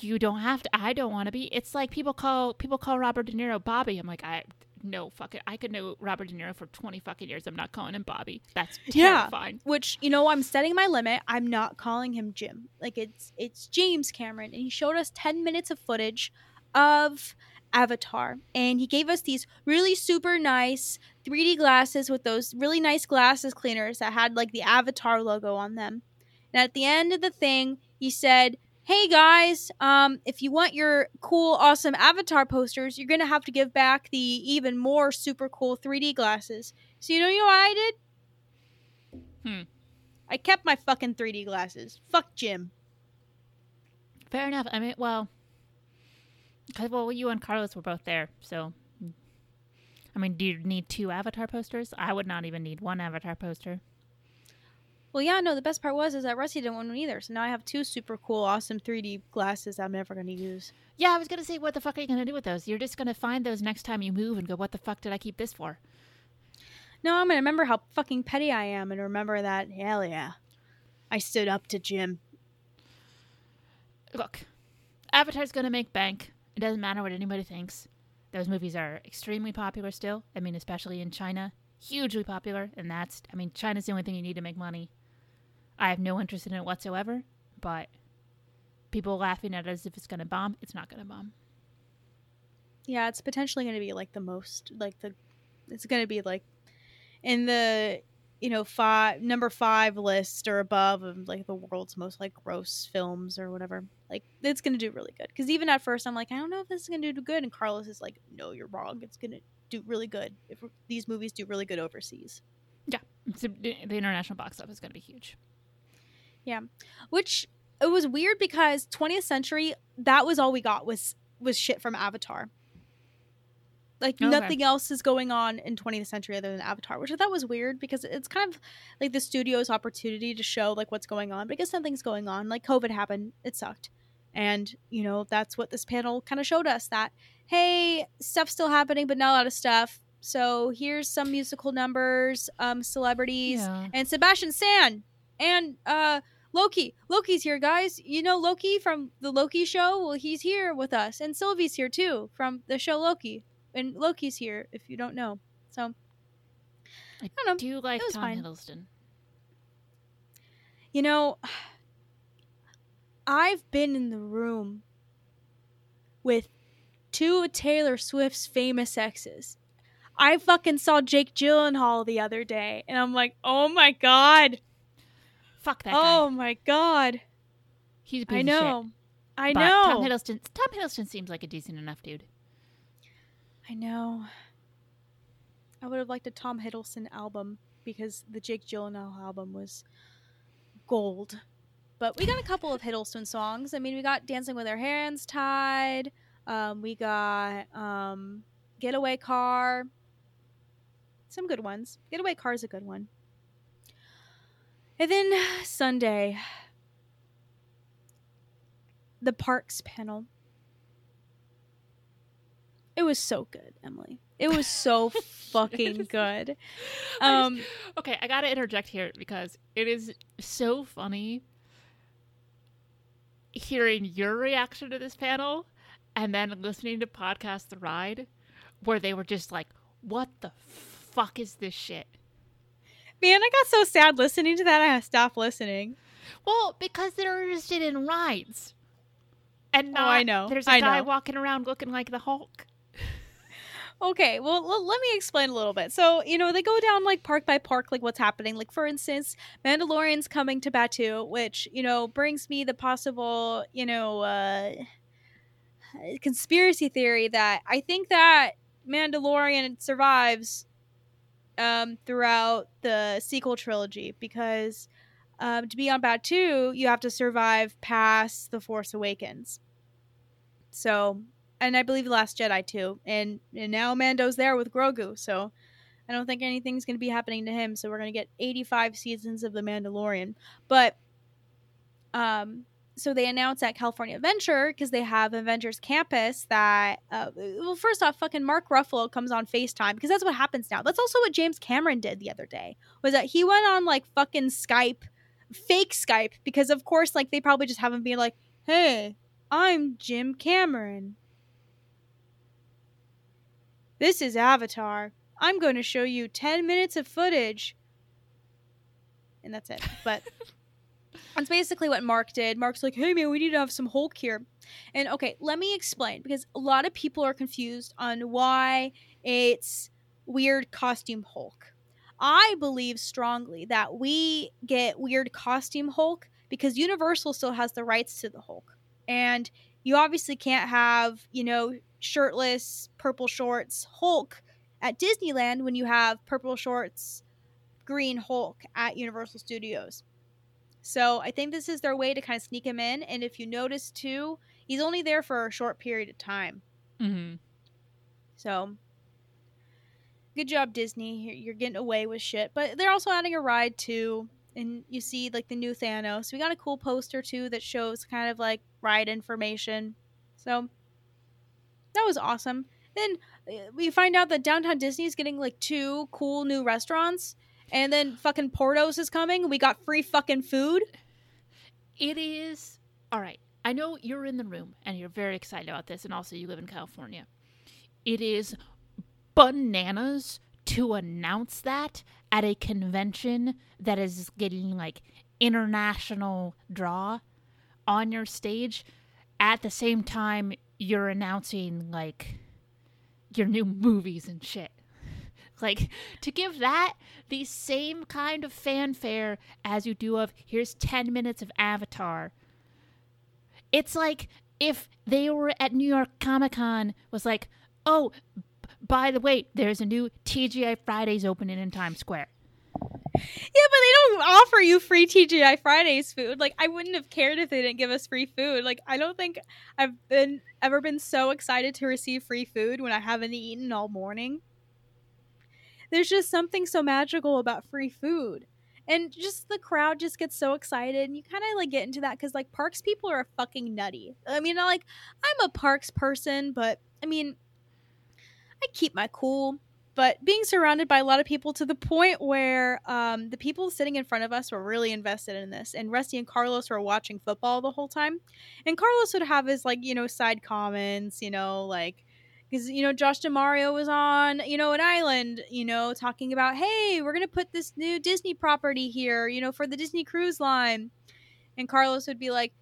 You don't have to. I don't want to be. It's like people call people call Robert De Niro Bobby. I'm like, I no fuck it. I could know Robert De Niro for 20 fucking years. I'm not calling him Bobby. That's Yeah. terrifying. Which you know, I'm setting my limit. I'm not calling him Jim. Like it's it's James Cameron, and he showed us 10 minutes of footage of Avatar, and he gave us these really super nice 3D glasses with those really nice glasses cleaners that had like the Avatar logo on them. And at the end of the thing, he said, "Hey guys, um, if you want your cool, awesome Avatar posters, you're gonna have to give back the even more super cool 3D glasses." So you know, you know what I did? Hmm. I kept my fucking 3D glasses. Fuck Jim. Fair enough. I mean, well, because well, you and Carlos were both there, so. I mean, do you need two Avatar posters? I would not even need one Avatar poster. Well, yeah, no. The best part was is that Rusty didn't want one either. So now I have two super cool, awesome 3D glasses I'm never gonna use. Yeah, I was gonna say, what the fuck are you gonna do with those? You're just gonna find those next time you move and go, what the fuck did I keep this for? No, I'm gonna remember how fucking petty I am and remember that. Hell yeah, I stood up to Jim. Look, Avatar's gonna make bank. It doesn't matter what anybody thinks. Those movies are extremely popular still. I mean, especially in China, hugely popular. And that's, I mean, China's the only thing you need to make money. I have no interest in it whatsoever. But people laughing at it as if it's gonna bomb. It's not gonna bomb. Yeah, it's potentially gonna be like the most like the. It's gonna be like in the you know five number five list or above of like the world's most like gross films or whatever like it's gonna do really good. Because even at first i'm like i don't know if this is gonna do good and carlos is like no you're wrong. It's gonna do really good if these movies do really good overseas. Yeah, the the international box office is gonna be huge. Yeah, which it was weird because 20th century that was all we got was was shit from avatar like Okay. nothing else is going on in 20th century other than avatar which i thought was weird because it's kind of like the studio's opportunity to show like what's going on because something's going on like covid happened it sucked and you know that's what this panel kind of showed us that hey stuff's still happening but not a lot of stuff so here's some musical numbers um celebrities Yeah. and Sebastian Stan and uh Loki. Loki's here, guys. You know Loki from the Loki show? Well, he's here with us. And Sylvie's here too from the show Loki. And Loki's here if you don't know. So I don't know. do you like Tom fine. Hiddleston? You know, I've been in the room with two of Taylor Swift's famous exes. I fucking saw Jake Gyllenhaal the other day, and I'm like, oh my god, Fuck that oh guy. my god. He's a piece I of know. shit. I but know. Tom Hiddleston. Tom Hiddleston seems like a decent enough dude. I know. I would have liked a Tom Hiddleston album because the Jake Gyllenhaal album was gold. But we got a couple of Hiddleston songs. I mean, we got Dancing with Our Hands Tied. Um, we got um, Getaway Car. Some good ones. Getaway Car is a good one. And then Sunday, the Parks panel. It was so good, Emily. It was so [LAUGHS] fucking good. [LAUGHS] I Um, Okay, I gotta interject here because it is so funny hearing your reaction to this panel and then listening to podcast The Ride, where they were just like, "What the fuck is this shit?" man, I got so sad listening to that. I stopped listening. Well, because they're interested in rides, and Oh, I know, there's a I guy know. walking around looking like the Hulk. Okay, well, l- let me explain a little bit. So, you know, they go down like park by park, like what's happening. Like, for instance, Mandalorian's coming to Batuu, which, you know, brings me the possible, you know, uh, conspiracy theory that I think that Mandalorian survives um, throughout the sequel trilogy because um, to be on Batuu, you have to survive past The Force Awakens. So, and I believe The Last Jedi too. And, and now Mando's there with Grogu, so I don't think anything's going to be happening to him. So we're going to get 85 seasons of The Mandalorian. But, um, so they announced at California Adventure because they have Avengers Campus that, uh, well, first off, fucking Mark Ruffalo comes on FaceTime because that's what happens now. That's also what James Cameron did the other day. Was that he went on like fucking Skype, fake Skype, because of course, like they probably just have him being like, "Hey, I'm Jim Cameron. This is Avatar. I'm going to show you 10 minutes of footage. And that's it. But [LAUGHS] that's basically what Mark did. Mark's like, hey, man, we need to have some Hulk here. And okay, let me explain because a lot of people are confused on why it's weird costume Hulk. I believe strongly that we get weird costume Hulk because Universal still has the rights to the Hulk. And you obviously can't have, you know, shirtless, purple shorts Hulk at Disneyland when you have purple shorts, green Hulk at Universal Studios. So I think this is their way to kind of sneak him in. And if you notice too, he's only there for a short period of time. Mm-hmm. So good job, Disney. You're- You're getting away with shit. But they're also adding a ride too. And you see like the new Thanos. We got a cool poster too that shows kind of like ride information. So that was awesome. Then uh, we find out that downtown Disney is getting like two cool new restaurants. And then fucking Porto's is coming. We got free fucking food. It is all right. I know you're in the room and you're very excited about this, and also you live in California. It is bananas to announce that at a convention that is getting like international draw on your stage at the same time you're announcing like your new movies and shit. [LAUGHS] Like to give that the same kind of fanfare as you do of here's 10 minutes of Avatar. It's like if they were at New York Comic Con was like, "Oh, by the way, there's a new TGI Fridays opening in Times Square." Yeah, but they don't offer you free TGI Fridays food. Like I wouldn't have cared if they didn't give us free food. Like I don't think I've been ever been so excited to receive free food when I haven't eaten all morning. There's just something so magical about free food. And just the crowd just gets so excited and you kind of like get into that cuz like parks people are fucking nutty. I mean, like I'm a parks person, but I mean I keep my cool but being surrounded by a lot of people to the point where um, the people sitting in front of us were really invested in this and rusty and carlos were watching football the whole time. And carlos would have his like you know side comments you know like because you know josh D'Amaro was on you know an island you know talking about hey we're gonna put this new disney property here you know for the disney cruise line. And carlos would be like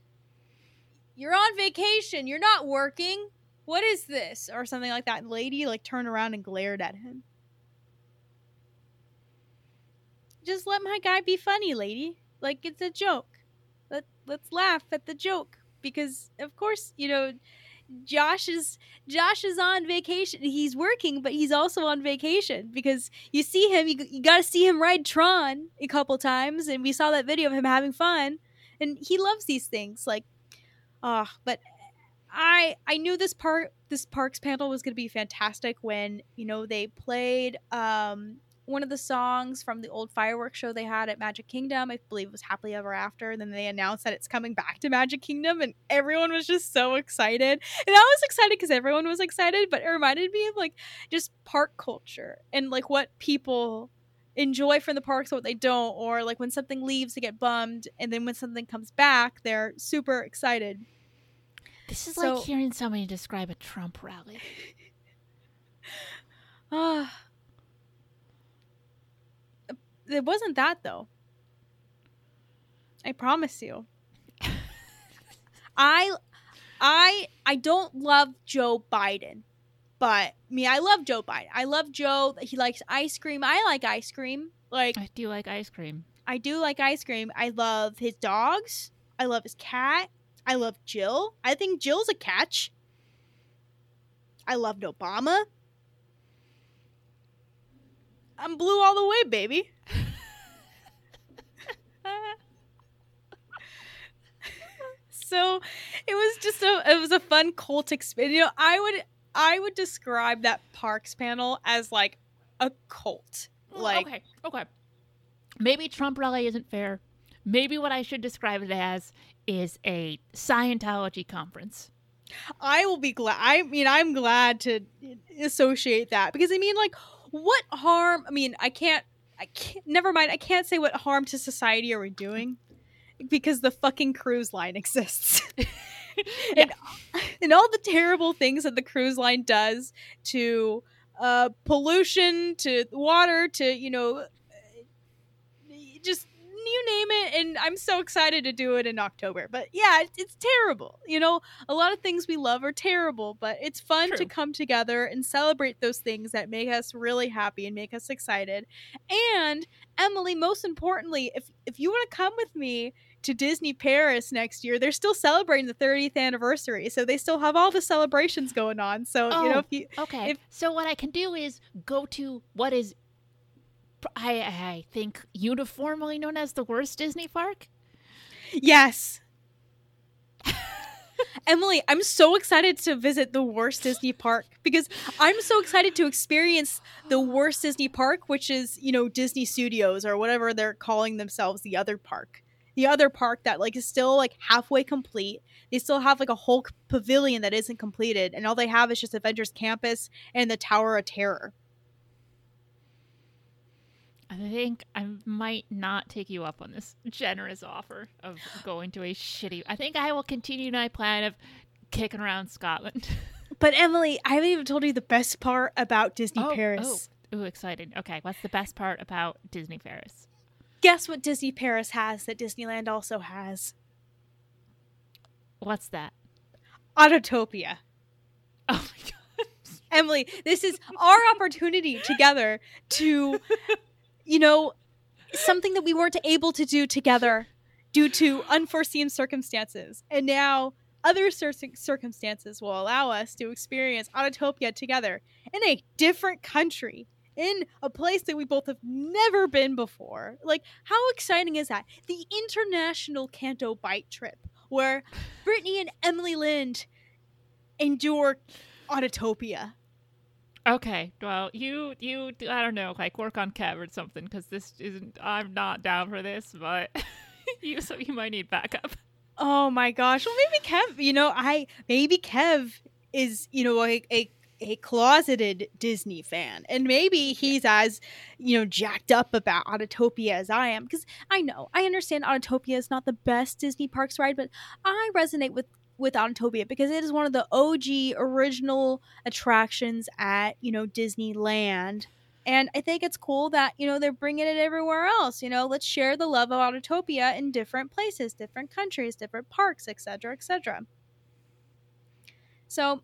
you're on vacation. You're not working what is this? Or something like that. Lady like turned around and glared at him. Just let my guy be funny lady. Like it's a joke. Let, let's laugh at the joke. Because of course, you know, Josh is Josh is on vacation. He's working, but he's also on vacation. Because you see him. You, you got to see him ride Tron a couple times, and we saw that video of him having fun, and he loves these things. Like, oh, but I I knew this part this parks panel was going to be fantastic when you know they played um one of the songs from the old fireworks show they had at Magic Kingdom. I believe it was Happily Ever After. And then they announced that it's coming back to Magic Kingdom, and everyone was just so excited. And I was excited because everyone was excited, but it reminded me of like just park culture and like what people enjoy from the parks what they don't, or like when something leaves, they get bummed, and then when something comes back, they're super excited. This is so, like hearing somebody describe a Trump rally. Uh, [SIGHS] it wasn't that though. I promise you. [LAUGHS] I I I don't love Joe Biden. But me, I love Joe Biden. I love Joe. He likes ice cream. I like ice cream. Like I do like ice cream. I do like ice cream. I love his dogs. I love his cat. I love Jill. I think Jill's a catch. I loved Obama. I'm blue all the way, baby. so it was just a it was a fun cult experience. You know, I would I would describe that Parks panel as like a cult. Oh, like okay, okay. Maybe Trump rally isn't fair. Maybe what I should describe it as is a Scientology conference. I will be glad. I mean, I'm glad to associate that because I mean, like, what harm? I mean, I can't. I can't. Never mind. I can't say what harm to society are we doing because the fucking cruise line exists. [LAUGHS] [LAUGHS] and, [LAUGHS] and all the terrible things that the cruise line does to uh, pollution, to water, to, you know, just you name it and i'm so excited to do it in october but yeah it's, it's terrible you know a lot of things we love are terrible but it's fun True. to come together and celebrate those things that make us really happy and make us excited and emily most importantly if if you want to come with me to Disney Paris next year, they're still celebrating the 30th anniversary. So they still have all the celebrations going on. So, oh, you know, oh, if you. Okay. If, so what I can do is go to what is I, I think uniformly known as the worst Disney park. Yes. Emily, I'm so excited to visit the worst Disney park because I'm so excited to experience the worst Disney park, which is, you know, Disney Studios or whatever they're calling themselves, the other park. The other park that like is still like halfway complete. They still have like a whole pavilion that isn't completed and all they have is just Avengers Campus and the Tower of Terror. I think I might not take you up on this generous offer of going to a shitty. I think I will continue my plan of kicking around Scotland. [LAUGHS] But Emily, I haven't even told you the best part about Disney oh, oh. Paris. Oh, ooh, exciting. Okay, what's the best part about Disney Paris? Guess what Disney Paris has that Disneyland also has? What's that? Autotopia. [LAUGHS] Oh my god. Emily, this is our opportunity together to [LAUGHS] you know, something that we weren't able to do together due to unforeseen circumstances. And now other cir- circumstances will allow us to experience Autotopia together in a different country, in a place that we both have never been before. Like, how exciting is that? The international Canto Bight trip, where Brittani and Emily Lind endure Autotopia. Okay, well, you you I don't know, like work on Kev or something because this isn't. I'm not down for this, but [LAUGHS] you so you might need backup. Oh my gosh! Well, maybe Kev. You know, I maybe Kev is you know a, a a closeted Disney fan, and maybe he's as you know jacked up about Autotopia as I am. Because I know I understand Autotopia is not the best Disney parks ride, but I resonate with with Autotopia because it is one of the OG original attractions at, you know, Disneyland. And I think it's cool that, you know, they're bringing it everywhere else. You know, let's share the love of Autotopia in different places, different countries, different parks, etc., etc. So,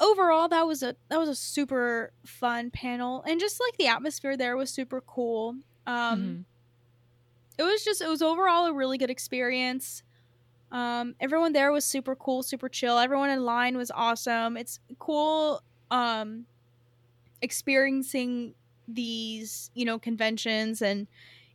overall that was a that was a super fun panel and just like the atmosphere there was super cool. Um mm-hmm. it was just it was overall a really good experience. Um, everyone there was super cool, super chill. Everyone in line was awesome. It's cool um, experiencing these, you know, conventions and,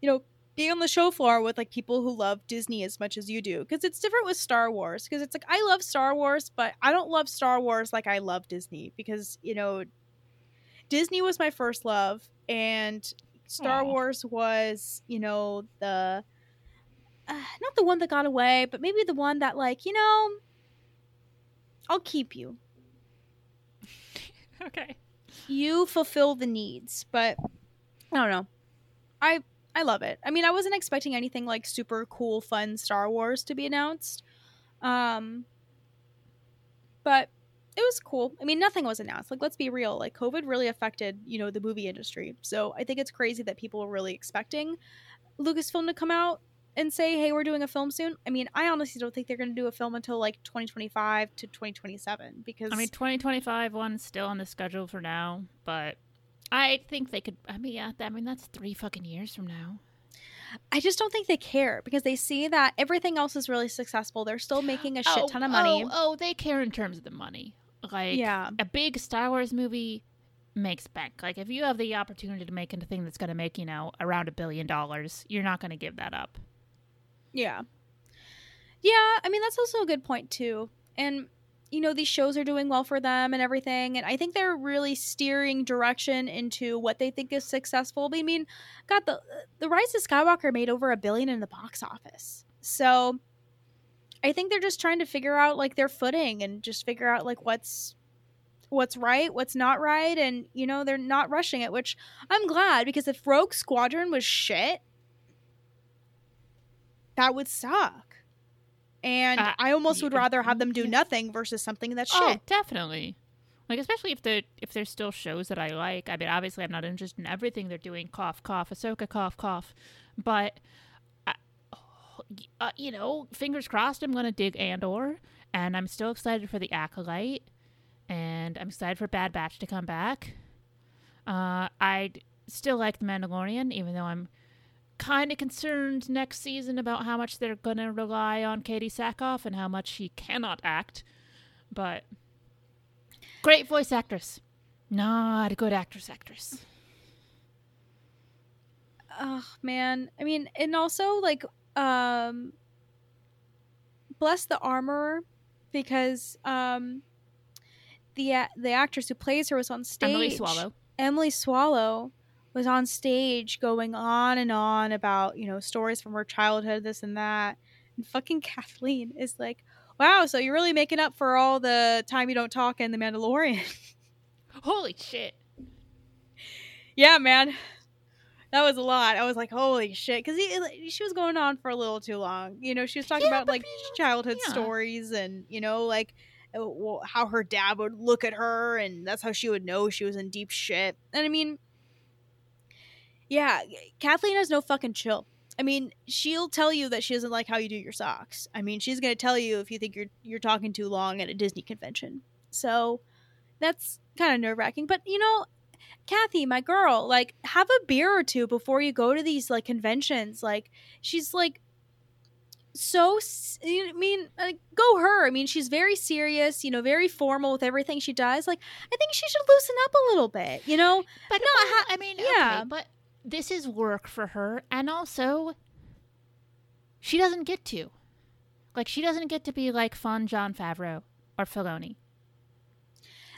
you know, being on the show floor with like people who love Disney as much as you do. Because it's different with Star Wars. Because it's like, I love Star Wars, but I don't love Star Wars like I love Disney. Because, you know, Disney was my first love. And Star Aw. Wars was, you know, the uh, [SIGHS] not the one that got away, but maybe the one that like, you know, I'll keep you. [LAUGHS] Okay. You fulfill the needs, but I don't know. I I love it. I mean, I wasn't expecting anything like super cool fun Star Wars to be announced. Um but it was cool. I mean, nothing was announced. Like, let's be real. Like, COVID really affected, you know, the movie industry. So I think it's crazy that people were really expecting Lucasfilm to come out and say, hey, we're doing a film soon. I mean, I honestly don't think they're going to do a film until like 2025 to 2027 because I mean, 2025 one's still on the schedule for now, but I think they could. I mean, yeah, I mean that's three fucking years from now. I just don't think they care because they see that everything else is really successful. They're still making a shit oh, ton of money. Oh, oh, they care in terms of the money. Like, Yeah. a big Star Wars movie makes bank. Like, if you have the opportunity to make a thing that's going to make you know around a billion dollars, you're not going to give that up. Yeah. Yeah, I mean that's also a good point too. And you know, these shows are doing well for them and everything, and I think they're really steering direction into what they think is successful. I mean, God, the the Rise of Skywalker made over a billion in the box office. So I think they're just trying to figure out like their footing and just figure out like what's what's right, what's not right, and you know, they're not rushing it, which I'm glad because if Rogue Squadron was shit, that would suck. And Uh, I almost would rather have them do yeah. nothing versus something that's Oh, shit. definitely. Like especially if the if there's still shows that I like. I mean, obviously, I'm not interested in everything they're doing. Cough, cough, Ahsoka, cough, cough. But, I, oh, uh, you know, fingers crossed. I'm gonna dig Andor, and I'm still excited for the Acolyte, and I'm excited for Bad Batch to come back. Uh, I still like the Mandalorian, even though I'm kind of concerned next season about how much they're gonna rely on Katee Sackhoff and how much she cannot act. But great voice actress, not a good actress. Actress. Oh man. I mean, and also like um bless the armorer because um the the actress who plays her was on stage. Emily Swallow. Emily Swallow was on stage going on and on about, you know, stories from her childhood, this and that. And fucking [LAUGHS] Kathleen is like, wow, so you're really making up for all the time you don't talk in The Mandalorian. [LAUGHS] Holy shit! yeah, man. That was a lot. I was like, holy shit. Because she was going on for a little too long. You know, she was talking Yeah, about like childhood yeah. stories and, you know, like uh, how her dad would look at her and that's how she would know she was in deep shit. And I mean, yeah, Kathleen has no fucking chill. I mean, she'll tell you that she doesn't like how you do your socks. I mean, she's gonna tell you if you think you're you're talking too long at a Disney convention. So that's kind of nerve wracking. But you know, Kathy, my girl, like have a beer or two before you go to these like conventions. Like she's like so I mean, like, go her. I mean, she's very serious, you know, very formal with everything she does. Like, I think she should loosen up a little bit, you know? But No, no, ha- I mean, yeah. okay, but this is work for her, and also she doesn't get to. Like, she doesn't get to be like fun Jon Favreau or Filoni.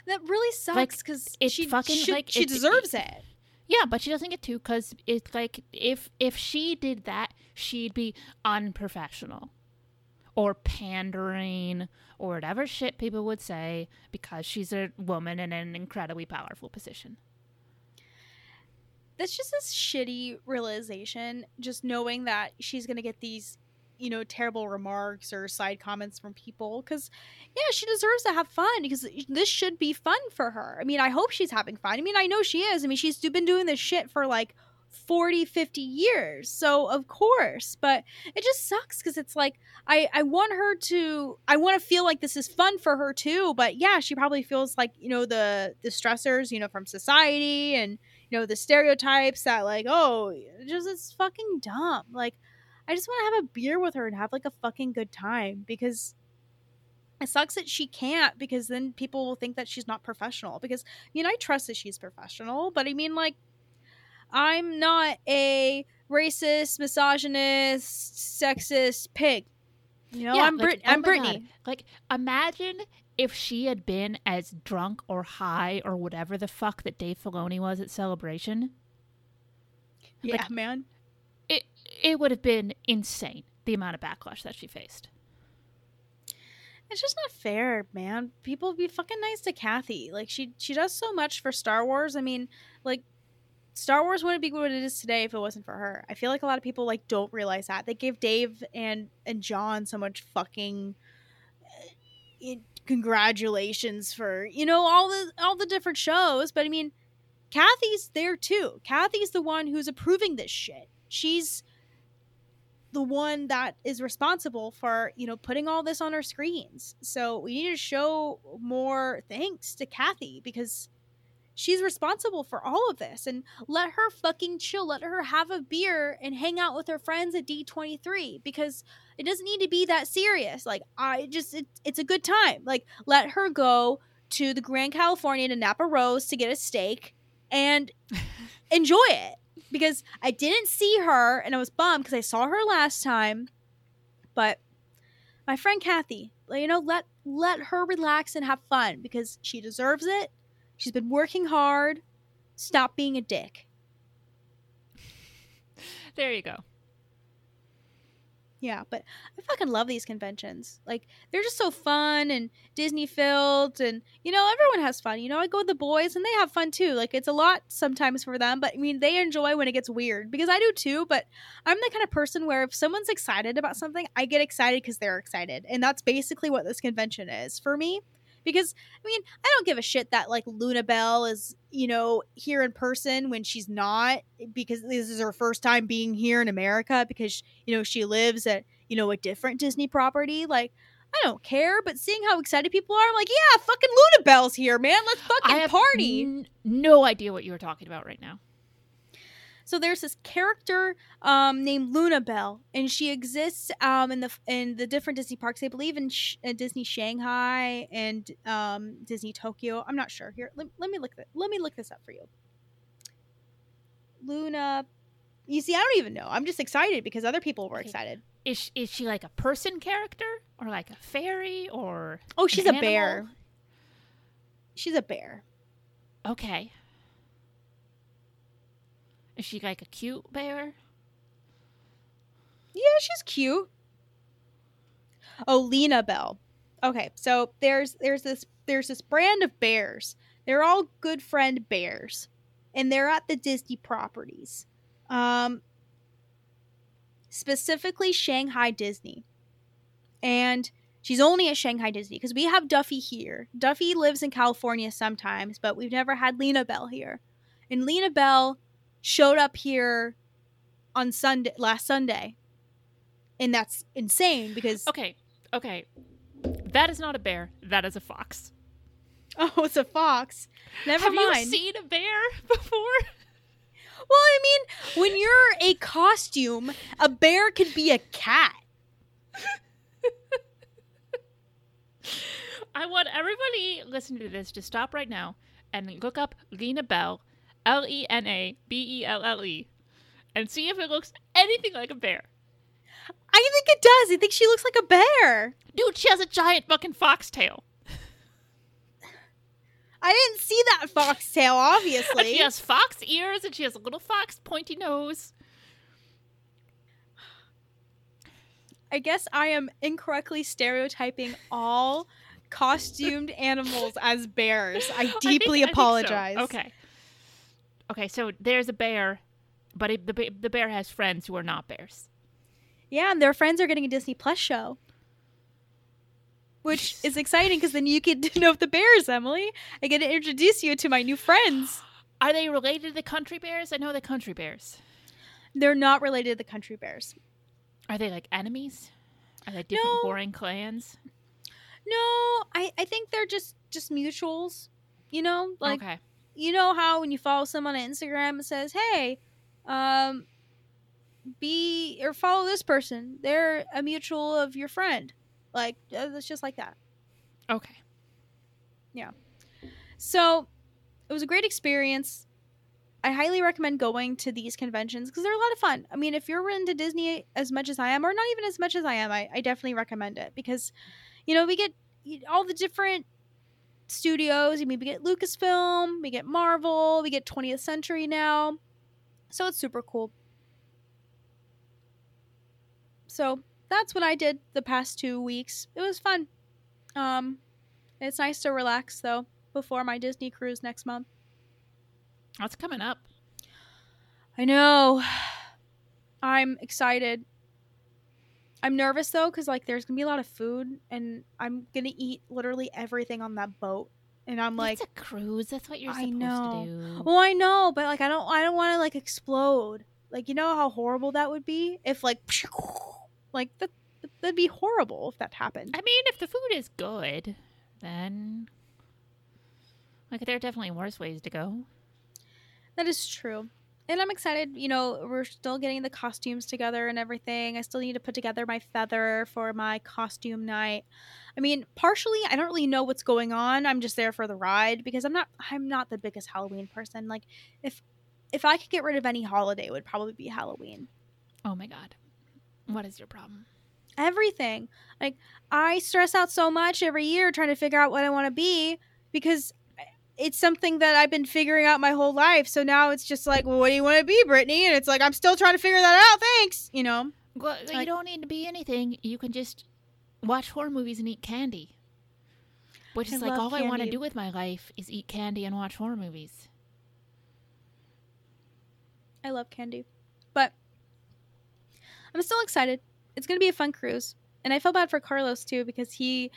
That really sucks because it's she fucking, should- like, she it- deserves it. Yeah, but she doesn't get to because it's like if if she did that, she'd be unprofessional or pandering or whatever shit people would say because she's a woman in an incredibly powerful position. That's just this shitty realization, just knowing that she's gonna get these, you know, terrible remarks or side comments from people. Because, yeah, she deserves to have fun because this should be fun for her. I mean, I hope she's having fun. I mean, I know she is. I mean, she's been doing this shit for like 40, 50 years. So, of course. But it just sucks because it's like, I, I want her to, I want to feel like this is fun for her too. But yeah, she probably feels like, you know, the, the stressors, you know, from society and, you know the stereotypes that like oh just it's fucking dumb like i just want to have a beer with her and have like a fucking good time because it sucks that she can't because then people will think that she's not professional because you know I trust that she's professional, but I mean like I'm not a racist, misogynist, sexist pig. You know, I'm like, Brit- oh I'm Brittani. God. Like, imagine if she had been as drunk or high or whatever the fuck that Dave Filoni was at Celebration. Yeah, Like- man. It it would have been insane the amount of backlash that she faced. It's just not fair, man. People be fucking nice to Kathy. Like she she does so much for Star Wars. I mean, like Star Wars wouldn't be what it is today if it wasn't for her. I feel like a lot of people like don't realize that. They gave Dave and and John so much fucking uh, congratulations for, you know, all the all the different shows, but I mean, Kathy's there too. Kathy's the one who's approving this shit. She's the one that is responsible for you know putting all this on our screens so we need to show more thanks to kathy because she's responsible for all of this and let her fucking chill let her have a beer and hang out with her friends at d23 because it doesn't need to be that serious like i just it, it's a good time like let her go to the grand california to napa rose to get a steak and [LAUGHS] enjoy it because I didn't see her and I was bummed because I saw her last time. But my friend Kathy, you know, let let her relax and have fun because she deserves it. She's been working hard. Stop being a dick. [LAUGHS] There you go. Yeah, but I fucking love these conventions. Like they're just so fun and Disney filled and you know, everyone has fun. You know, I go with the boys and they have fun too. Like it's a lot sometimes for them, but I mean they enjoy when it gets weird because I do too, but I'm the kind of person where if someone's excited about something, I get excited because they're excited. And that's basically what this convention is for me. Because I mean, I don't give a shit that like Luna Bell is, you know, here in person when she's not eh, because this is her first time being here in America because you know she lives at, you know, a different Disney property. Like I don't care, but seeing how excited people are, I'm like, yeah, fucking Luna Bell's here, man. Let's fucking party. n- no idea what you were talking about right now. So there's this character um, named Luna Bell, and she exists um, in the in the different Disney parks. I believe in, Sh- in Disney Shanghai and um, Disney Tokyo. I'm not sure. Here, let, let me look. Let me look this up for you. Luna. You see, I don't even know. I'm just excited because other people were Okay. excited. Is she, is she like a person character or like a fairy or Oh, an she's a bear. She's a bear. Okay. Is she like a cute bear? Yeah, she's cute. Oh, Lena Bell. Okay, so there's there's this there's this brand of bears. They're all good friend bears, and they're at the Disney properties, um, specifically Shanghai Disney. And she's only at Shanghai Disney because we have Duffy here. Duffy lives in California sometimes, but we've never had Lena Bell here. And Lena Bell showed up here on Sunday last Sunday and that's insane because Okay. Okay. That is not a bear. That is a fox. [LAUGHS] oh, it's a fox. Never Have mind. you seen a bear [LAUGHS] before? well, I mean, when you're a costume, a bear could be a cat. [LAUGHS] I want everybody listening to this to stop right now and look up Lena Bell, L E N A B E L L E, and see if it looks anything like a bear. I think it does. I think she looks like a bear. Dude, she has a giant fucking fox tail. I didn't see that foxtail, [LAUGHS] And obviously. she has fox ears and she has a little fox pointy nose. I guess I am incorrectly stereotyping all costumed [LAUGHS] animals as bears. I I think- deeply I so. apologize. Okay. Okay, so there's a bear, but it, the, the bear has friends who are not bears. Yeah, and their friends are getting a Disney Plus show. Which is exciting because then you get to know the bears, Emily. I get to introduce you to my new friends. Are they related to the country bears? I know the country bears. They're not related to the country bears. Are they like enemies? Are they different No. warring clans? No, I, I think they're just just mutuals. You know, like okay you know how when you follow someone on Instagram it says, "Hey, um, be or follow this person. They're a mutual of your friend." Like uh, it's just like that. Okay. Yeah. So it was a great experience. I highly recommend going to these conventions because they're a lot of fun. I mean, if you're into Disney as much as I am, or not even as much as I am, I, I definitely recommend it because, you know, we get all the different studios. I mean, we get Lucasfilm, we get Marvel, we get 20th Century now. So it's super cool. So that's what I did the past two weeks. It was fun. Um, it's nice to relax though before my Disney cruise next month. That's coming up? I know. [SIGHS] I'm excited. I'm nervous though because like there's gonna be a lot of food and I'm gonna eat literally everything on that boat. And I'm like, it's a cruise. That's what you're I supposed know. to do. well, I know, but like I don't, I don't want to like explode. Like you know how horrible that would be if like, [LAUGHS] like that, that'd be horrible if that happened. I mean, if the food is good, then like there are definitely worse ways to go. That is true. And I'm excited, you know, we're still getting the costumes together and everything. I still need to put together my feather for my costume night. I mean, partially I don't really know what's going on. I'm just there for the ride because I'm not I'm not the biggest Halloween person. Like if if I could get rid of any holiday, it would probably be Halloween. Oh my god. What is your problem? Everything. Like I stress out so much every year trying to figure out what I want to be because it's something that I've been figuring out my whole life. So now it's just like, well, what do you want to be, Brittani? And it's like I'm still trying to figure that out. Thanks, you know. Well, you Like- don't need to be anything. You can just watch horror movies and eat candy. Which I is like all I want to do with my life is eat candy and watch horror movies. I love candy, but I'm still excited. It's gonna be a fun cruise, and I feel bad for Carlos too because he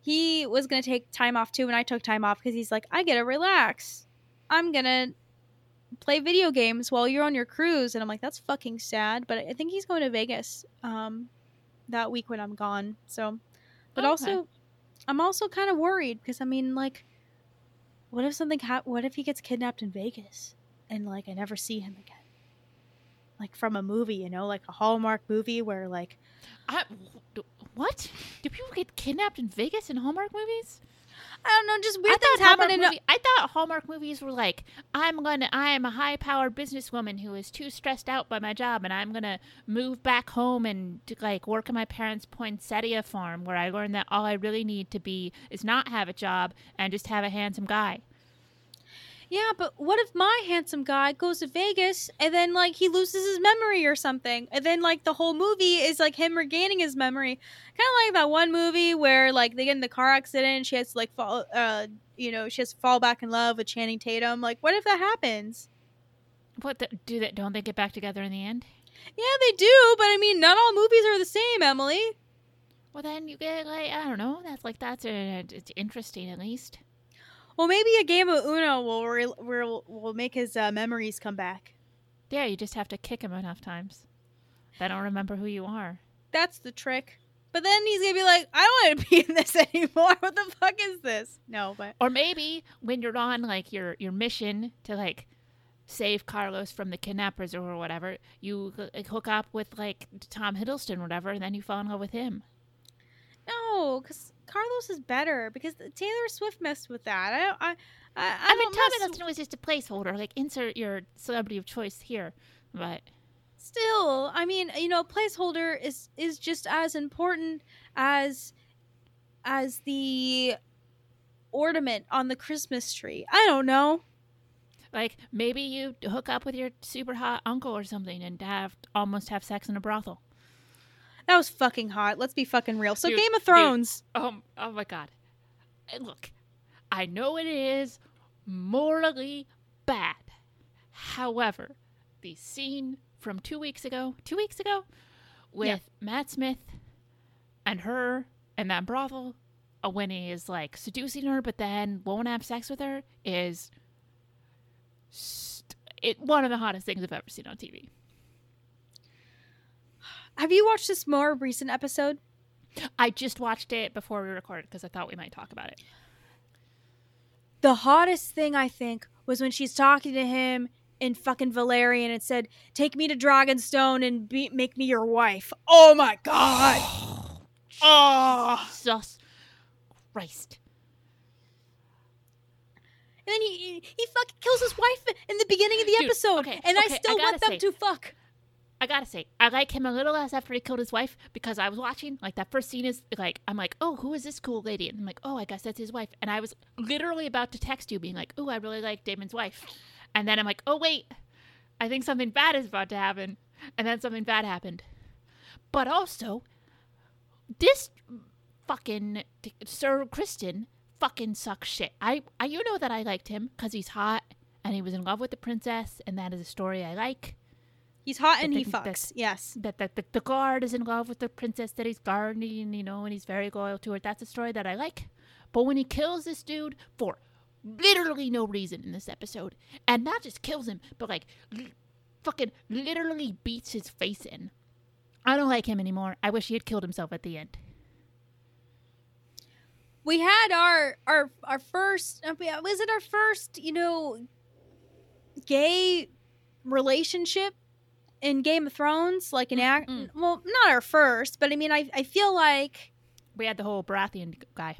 he was gonna take time off too, and I took time off because he's like, I gotta relax. I'm gonna play video games while you're on your cruise, and I'm like, that's fucking sad. But I think he's going to Vegas um that week when I'm gone. So, but Okay. also, I'm also kind of worried because I mean, like, what if something hap- What if he gets kidnapped in Vegas and like I never see him again? Like from a movie, you know, like a Hallmark movie where like I, what? Do people get kidnapped in Vegas in Hallmark movies? I don't know, just I weird things thought Hallmark happen in. movie- I thought Hallmark movies were like, I'm gonna, I am a high-powered businesswoman who is too stressed out by my job, and I'm gonna move back home and like work at my parents' poinsettia farm, where I learned that all I really need to be is not have a job and just have a handsome guy. Yeah, but what if my handsome guy goes to Vegas and then like he loses his memory or something, and then like the whole movie is like him regaining his memory, kind of like that one movie where like they get in the car accident, and she has to like fall, uh, you know, she has to fall back in love with Channing Tatum. Like, what if that happens? What the, do they? Don't they get back together in the end? Yeah, they do, but I mean, not all movies are the same, Emily. Well, then you get like I don't know. That's like that's a, it's interesting at least. Well, maybe a game of Uno will re- will will make his uh, memories come back. Yeah, you just have to kick him enough times. They don't remember who you are. That's the trick. But then he's gonna be like, I don't want to [LAUGHS] be in this [LAUGHS] anymore. What the fuck is this? No, but Or maybe when you're on like your your mission to like save Carlos from the kidnappers or whatever, you like, hook up with like Tom Hiddleston or whatever, and then you fall in love with him. no, because Carlos is better. Because Taylor Swift messed with that. I don't. I. I, I, I, mean, don't Tom mess- Hiddleston was just a placeholder. Like insert your celebrity of choice here, but Still, I mean, you know, placeholder is is just as important as as the ornament on the Christmas tree. I don't know. like maybe you hook up with your super hot uncle or something and have almost have sex in a brothel. That was fucking hot. Let's be fucking real. So Dude, Game of dude. Thrones. Oh, oh my god. Look, I know it is morally bad. However, the scene from two weeks ago, two weeks ago, with Yeah. Matt Smith and her and that brothel, uh, when he is like seducing her but then won't have sex with her, is st- it one of the hottest things I've ever seen on TV. Have you watched this more recent episode? I just watched it before we recorded because I thought we might talk about it. The hottest thing I think was when she's talking to him in fucking Valyrian and said, "Take me to Dragonstone and be- make me your wife." Oh my god! [GASPS] oh. Jesus Christ. And then he he fucking kills his wife in the beginning of the Dude, episode, okay, and okay, I I still want them say- to fuck. I gotta say, I like him a little less after he killed his wife because I was watching, like, that first scene is like, I'm like, oh, who is this cool lady? And I'm like, oh, I guess that's his wife. And I was literally about to text you, being like, oh, I really like Daemon's wife. And then I'm like, oh, wait, I think something bad is about to happen. And then something bad happened. But also, this fucking Sir Criston fucking sucks shit. I, I you know that I liked him because he's hot and he was in love with the princess, and that is a story I like He's hot and But he the- fucks. the- Yes. that, that the, the guard is in love with the princess that he's guarding, you know, and he's very loyal to her. That's a story that I like. But when he kills this dude for literally no reason in this episode, and not just kills him, but like li- fucking literally beats his face in, I don't like him anymore. I wish he had killed himself at the end. we had our our our first uh, was it our first you know gay relationship in game of thrones like an mm, act Mm-mm. well not our first but i mean i i feel like We had the whole Baratheon guy.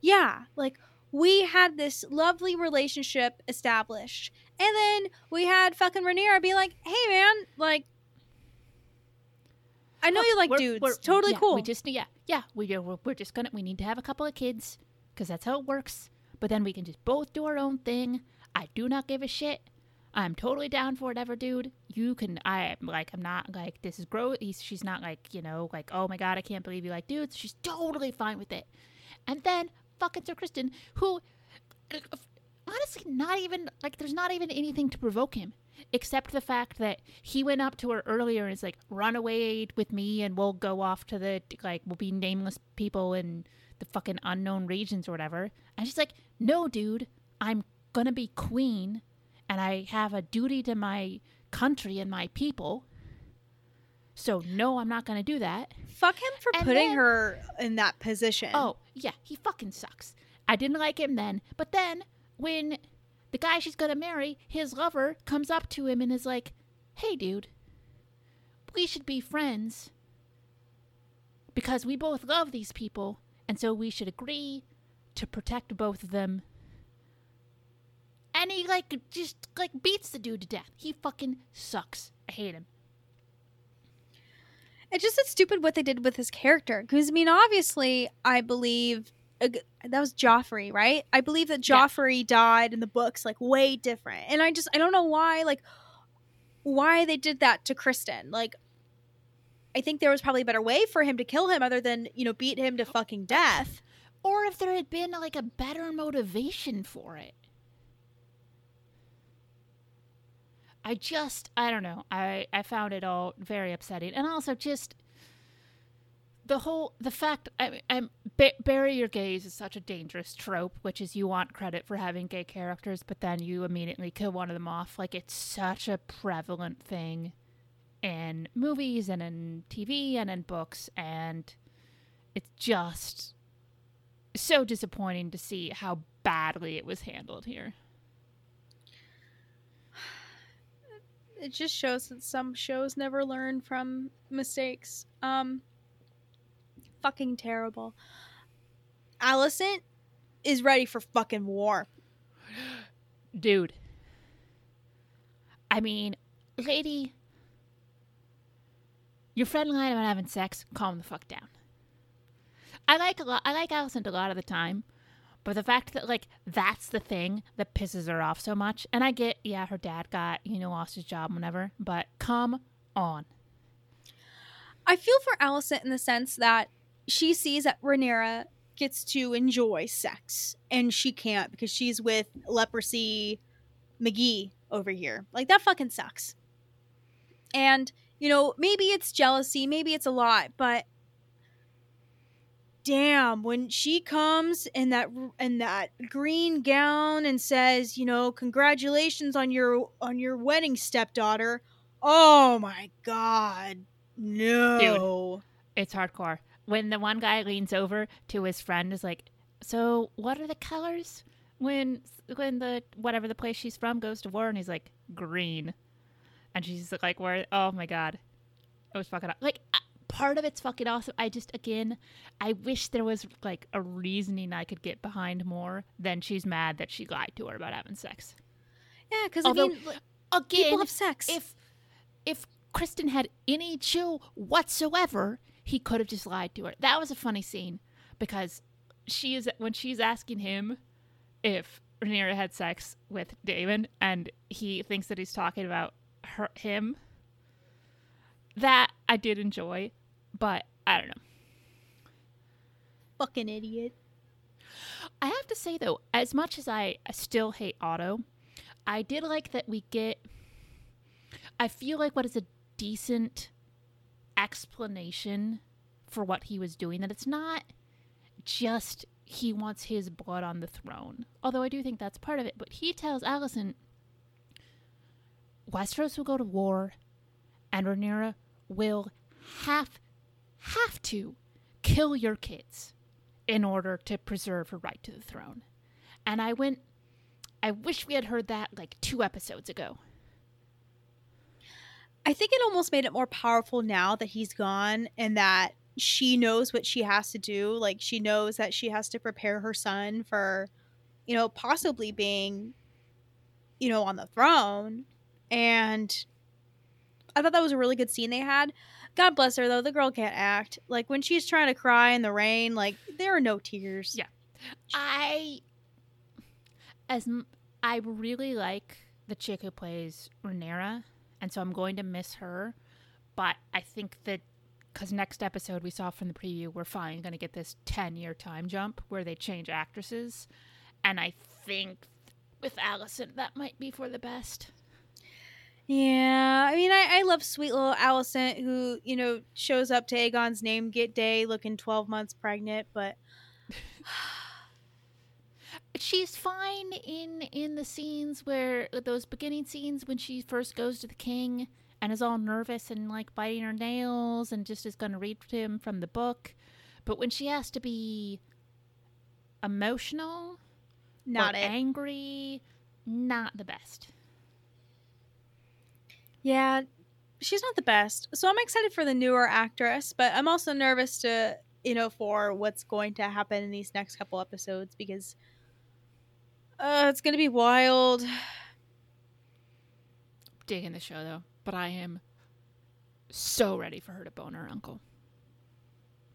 yeah like we had this lovely relationship established and then we had fucking Rhaenyra be like hey man like i know Look, you like we're- dudes we're- totally yeah, cool We just yeah yeah we we're, we're just gonna we need to have a couple of kids because that's how it works. But then we can just both do our own thing. I do not give a shit. I'm totally down for whatever, dude. You can. I like. I'm not like this is gross. He's, she's not like you know like oh my god I can't believe you like dude, She's totally fine with it. And then fucking Sir Criston, who honestly not even like there's not even anything to provoke him except the fact that he went up to her earlier and is like run away with me and we'll go off to the like we'll be nameless people in the fucking unknown regions or whatever and she's like no dude i'm gonna be queen and i have a duty to my country and my people so no i'm not gonna do that fuck him for And putting then- her in that position Oh, yeah, he fucking sucks. I didn't like him then, but then when the guy she's gonna marry, his lover, comes up to him and is like, hey, dude, we should be friends because we both love these people, and so we should agree to protect both of them. And he, like, just, like, beats the dude to death. He fucking sucks. I hate him. It's just it's stupid what they did with his character. Because I mean, obviously, I believe uh, that was Joffrey, right? I believe that Yeah. Joffrey died in the books like way different, and I just I don't know why like why they did that to Criston. Like, I think there was probably a better way for him to kill him other than you know beat him to fucking death. Or if there had been, like, a better motivation for it. I just I don't know. I I found it all very upsetting, and also just the whole the fact I I'm bury your gays is such a dangerous trope, which is you want credit for having gay characters, but then you immediately kill one of them off. Like it's such a prevalent thing in movies and in TV and in books, and it's just so disappointing to see how badly it was handled here. It just shows that some shows never learn from mistakes. Um, fucking terrible. Alicent is ready for fucking war. Dude. I mean, lady, your friend lied about having sex. Calm the fuck down. I like a lot. I like Alicent a lot of the time, but the fact that like that's the thing that pisses her off so much. And I get, yeah, her dad got you know lost his job, whatever. But come on. I feel for Alicent in the sense that she sees that Rhaenyra gets to enjoy sex and she can't because she's with leprosy McGee over here. Like that fucking sucks. And you know, maybe it's jealousy, maybe it's a lot, but damn, when she comes in that in that green gown and says, you know, congratulations on your on your wedding stepdaughter. Oh my god. No. It's hardcore. When the one guy leans over to his friend is like, "So, what are the colors when when the whatever the place she's from goes to war?" And he's like, green, and she's like, "Where? Oh my god, it was fucking up like." uh, Part of it's fucking awesome. I just again, I wish there was like a reasoning I could get behind more than she's mad that she lied to her about having sex. Yeah, because I mean, Again, people have sex. if if Criston had any chill whatsoever, he could have just lied to her. That was a funny scene because she is when she's asking him if Rhaenyra had sex with Daemon, and he thinks that he's talking about her him. That I did enjoy, but I don't know. fucking idiot. I have to say though, as much as I still hate Otto, I did like that we get. I feel like what is a decent explanation for what he was doing. That it's not just he wants his blood on the throne. Although I do think that's part of it. But he tells Alicent, Westeros will go to war, and Rhaenyra will have have to kill your kids in order to preserve her right to the throne. And I went, I wish we had heard that like two episodes ago. I think it almost made it more powerful now that he's gone and that she knows what she has to do. Like she knows that she has to prepare her son for, you know, possibly being, you know, on the throne. And I thought that was a really good scene they had. God bless her though, the girl can't act. Like when she's trying to cry in the rain, like there are no tears. Yeah. I, as I really like the chick who plays Rhaenyra, and so I'm going to miss her. But I think that because next episode we saw from the preview, we're finally going to get this 10 year time jump where they change actresses, and I think with Alicent that might be for the best. Yeah, I mean, I, I love sweet little Alicent who, you know, shows up to Aegon's name get day looking 12 months pregnant, but [SIGHS] she's fine in in the scenes where uh, those beginning scenes when she first goes to the king and is all nervous and like biting her nails and just is going to read to him from the book but when she has to be emotional not or angry not the best Yeah, she's not the best. So I'm excited for the newer actress, but I'm also nervous to, you know, for what's going to happen in these next couple episodes because uh, it's going to be wild. [SIGHS] digging the show though but i am so ready for her to bone her uncle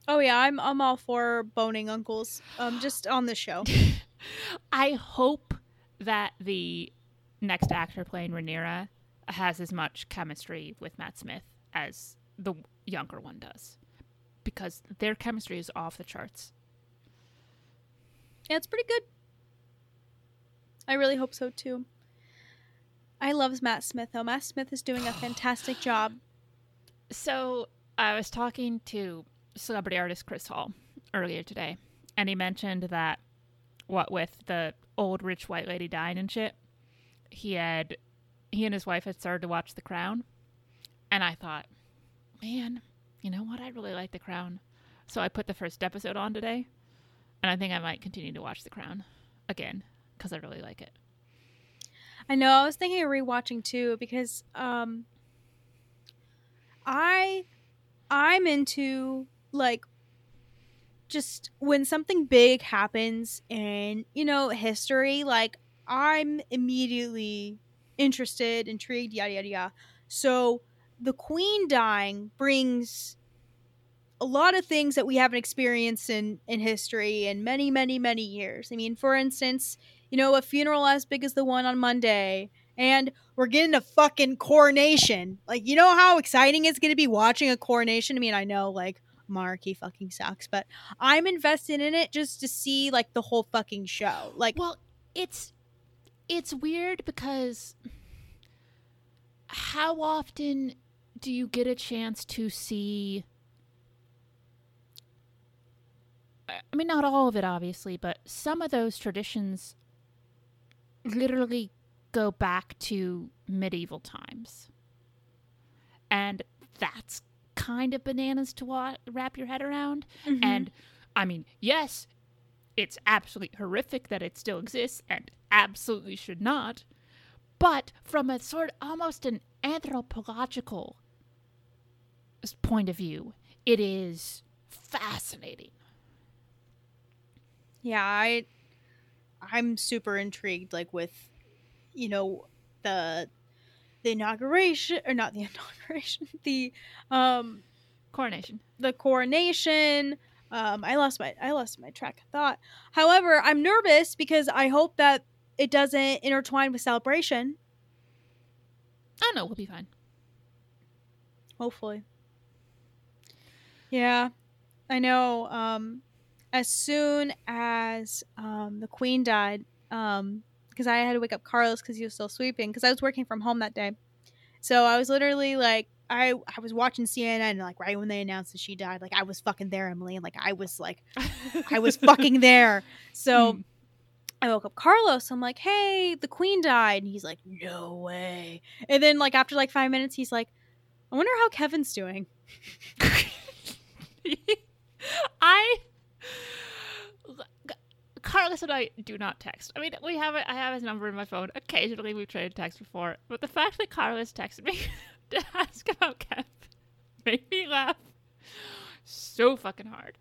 Oh yeah, I'm I'm all for boning uncles. Um, just on the show. [LAUGHS] I hope that the next actor playing Rhaenyra has as much chemistry with Matt Smith as the younger one does, because their chemistry is off the charts. Yeah, it's pretty good. I really hope so too. I love Matt Smith though. Matt Smith is doing a [SIGHS] fantastic job. So I was talking to celebrity artist Chris Hall earlier today, and he mentioned that what with the old rich white lady dying and shit, he had he and his wife had started to watch The Crown, and I thought, man, you know what? I really like The Crown, so I put the first episode on today, and I think I might continue to watch The Crown again because I really like it. I know. I was thinking of rewatching too because um I I'm into like just when something big happens in, you know, history, like I'm immediately interested, intrigued, yada yada yada. So the queen dying brings a lot of things that we haven't experienced in in history in many many many years. I mean, for instance, you know, a funeral as big as the one on Monday, and we're getting a fucking coronation. Like, you know how exciting it's going to be watching a coronation? I mean, I know, like, monarchy fucking sucks, but I'm invested in it just to see, like, the whole fucking show. Like, Well, it's it's weird because how often do you get a chance to see I mean not all of it obviously, but some of those traditions literally go back to medieval times. And that's kind of bananas to wa- wrap your head around. mhm. And I mean, yes, it's absolutely horrific that it still exists and absolutely should not. but from a sort almost an anthropological point of view, it is fascinating. Yeah, I I'm super intrigued like with you know the the inauguration or not the [LAUGHS] inauguration, the um Coronation. the coronation. Um I lost my I lost my track of thought. However, I'm nervous because I hope that it doesn't intertwine with celebration. Oh no, we'll be fine. Hopefully. Yeah. I know um as soon as um the queen died um because I had to wake up Carlos cuz he was still sweeping cuz I was working from home that day. So I was literally like I I was watching CNN like right when they announced that she died like I was fucking there Emily and like I was like I was [LAUGHS] fucking there. So Hmm. I woke up Carlos. I'm like, hey, the queen died. And he's like, no way. And then, like, after like five minutes, he's like, I wonder how Kevin's doing. [LAUGHS] I Carlos and I do not text. I mean, we have it. I have his number in my phone. Occasionally, we've traded texts before, but the fact that Carlos texted me [LAUGHS] to ask about Kev [LAUGHS] made me laugh so fucking hard.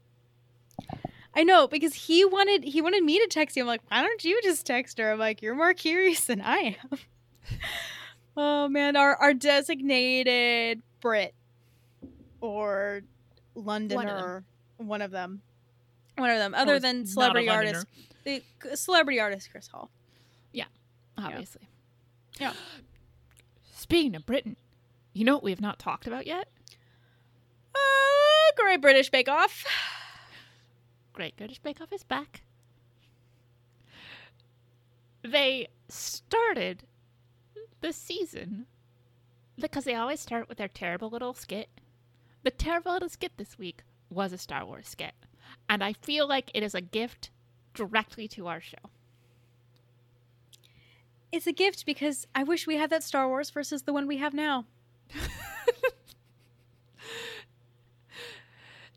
I know because he wanted he wanted me to text you. I'm like, why don't you just text her? I'm like, you're more curious than I am. [LAUGHS] oh man, our our designated Brit or Londoner, one of them, one of them, other Oh, than celebrity artist, the celebrity artist Chris Hall. Yeah, obviously. Yeah. Speaking of Britain, you know what we have not talked about yet? Uh, Great British Bake Off. Great British Bake Off is back. They started the season because they always start with their terrible little skit. The terrible little skit this week was a Star Wars skit. And I feel like it is a gift directly to our show. It's a gift because I wish we had that Star Wars versus the one we have now. [LAUGHS]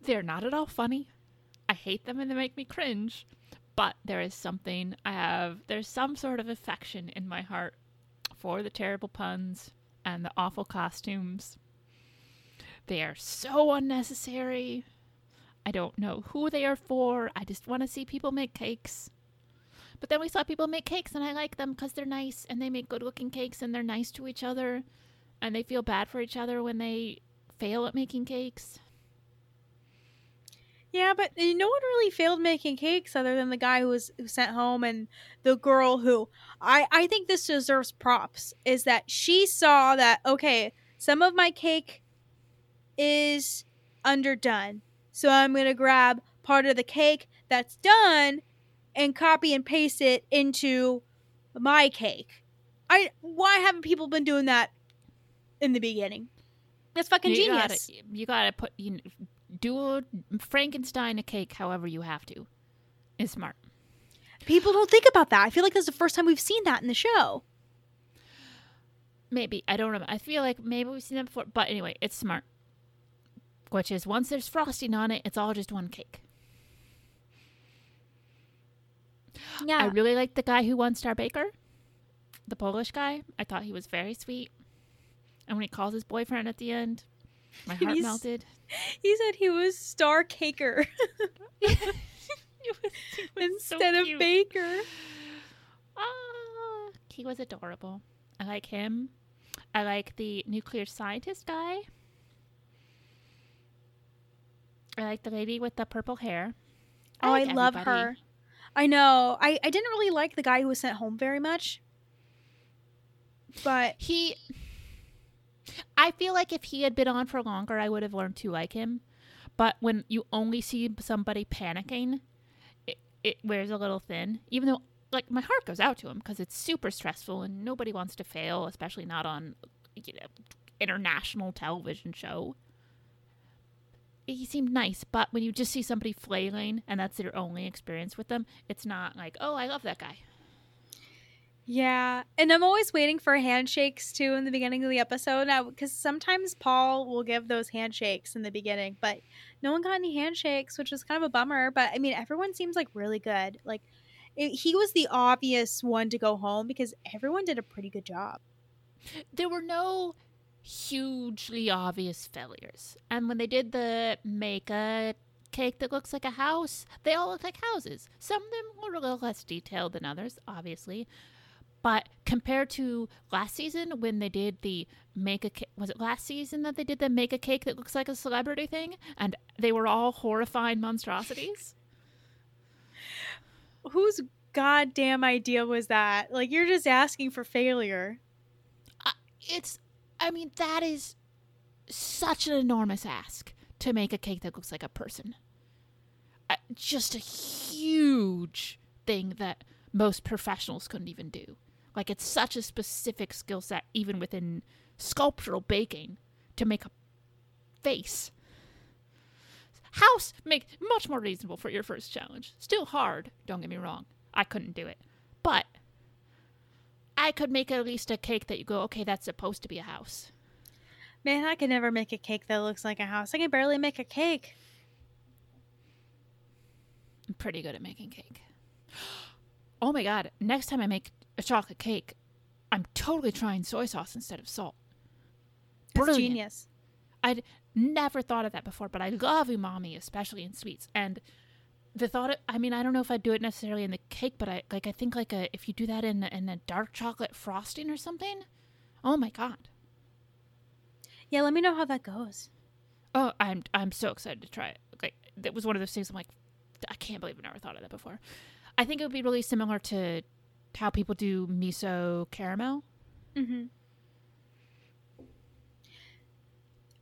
They're not at all funny. I hate them and they make me cringe. But there is something I have, there's some sort of affection in my heart for the terrible puns and the awful costumes. They are so unnecessary. I don't know who they are for. I just want to see people make cakes. But then we saw people make cakes and I like them because they're nice and they make good looking cakes and they're nice to each other and they feel bad for each other when they fail at making cakes. Yeah, but no one really failed making cakes other than the guy who was who sent home and the girl who I I think this deserves props is that she saw that okay, some of my cake is underdone. So I'm going to grab part of the cake that's done and copy and paste it into my cake. I why haven't people been doing that in the beginning? That's fucking you genius. Gotta, you gotta put you know, do a Frankenstein a cake however you have to. Is smart. People don't think about that. I feel like this is the first time we've seen that in the show. Maybe I don't know. I feel like maybe we've seen that before, but anyway, it's smart. Which is once there's frosting on it, it's all just one cake. Yeah. I really like the guy who won Star Baker, the Polish guy. I thought he was very sweet. And when he calls his boyfriend at the end, my heart He's- melted. he said he was Star Caker [LAUGHS] He was- he so instead of. Baker. Ah, he was adorable. I like him. I like the nuclear scientist guy. I like the lady with the purple hair. Oh, I love everybody. her. I know. I, I didn't really like the guy who was sent home very much. But He. I feel like if he had been on for longer, I would have learned to like him. But when you only see somebody panicking, it, it wears a little thin. Even though, like, my heart goes out to him because it's super stressful and nobody wants to fail, especially not on, you know, international television show. He seemed nice, but when you just see somebody flailing and that's your only experience with them, it's not like, oh, I love that guy. Yeah, and I'm always waiting for handshakes too in the beginning of the episode because sometimes Paul will give those handshakes in the beginning, but no one got any handshakes, which was kind of a bummer. But I mean, everyone seems like really good. Like it, he was the obvious one to go home because everyone did a pretty good job. There were no hugely obvious failures. And when they did the make a cake that looks like a house, they all look like houses. Some of them were a little less detailed than others, obviously. But compared to last season when they did the make a cake, was it last season that they did the make a cake that looks like a celebrity thing? And they were all horrifying monstrosities? [LAUGHS] Whose goddamn idea was that? Like, you're just asking for failure. Uh, it's, I mean, that is such an enormous ask to make a cake that looks like a person. Uh, just a huge thing that most professionals couldn't even do. Like it's such a specific skill set, even within sculptural baking, to make a face. House make much more reasonable for your first challenge. Still hard, don't get me wrong. I couldn't do it. But I could make at least a cake that you go, okay, that's supposed to be a house. Man, I could never make a cake that looks like a house. I can barely make a cake. I'm pretty good at making cake. [GASPS] Oh my god, next time I make a chocolate cake, I'm totally trying soy sauce instead of salt. That's Brilliant. genius. I'd never thought of that before, but I love umami, especially in sweets. And the thought, of, I mean, I don't know if I'd do it necessarily in the cake, but I like, I think like a if you do that in in a dark chocolate frosting or something. Oh my god! Yeah, let me know how that goes. Oh, I'm I'm so excited to try it. Like that was one of those things. I'm like, I can't believe I never thought of that before. I think it would be really similar to how people do miso caramel. Mm-hmm.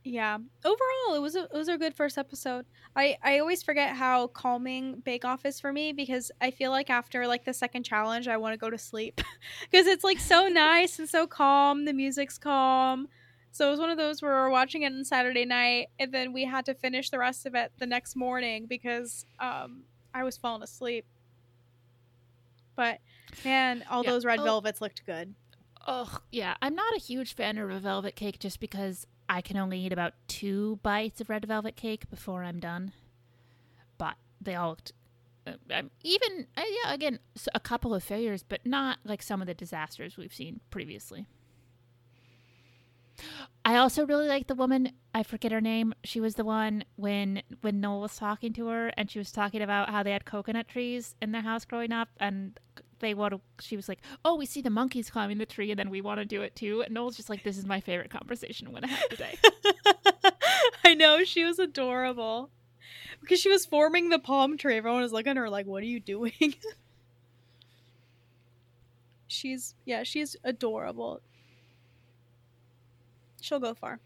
Yeah. Overall, it was a, it was a good first episode. I I always forget how calming Bake Off is for me because I feel like after like the second challenge, I want to go to sleep [LAUGHS] because it's like so nice and so calm. The music's calm. So it was one of those where we were watching it on Saturday night, and then we had to finish the rest of it the next morning because um, I was falling asleep. But man, all Yeah. those red Oh. velvets looked good. Ugh, yeah. I'm not a huge fan of a velvet cake just because I can only eat about two bites of red velvet cake before I'm done. But they all looked. Uh, um, even uh, yeah, again, a couple of failures, but not like some of the disasters we've seen previously. I also really like the woman. I forget her name. She was the one when when Noel was talking to her, and she was talking about how they had coconut trees in their house growing up, and they want to. She was like, "Oh, we see the monkeys climbing the tree, and then we want to do it too." And Noel's just like, "This is my favorite conversation I'm gonna have today." [LAUGHS] I know she was adorable because she was forming the palm tree. Everyone was looking at her like, "What are you doing?" [LAUGHS] she's yeah, she's adorable. She'll go far.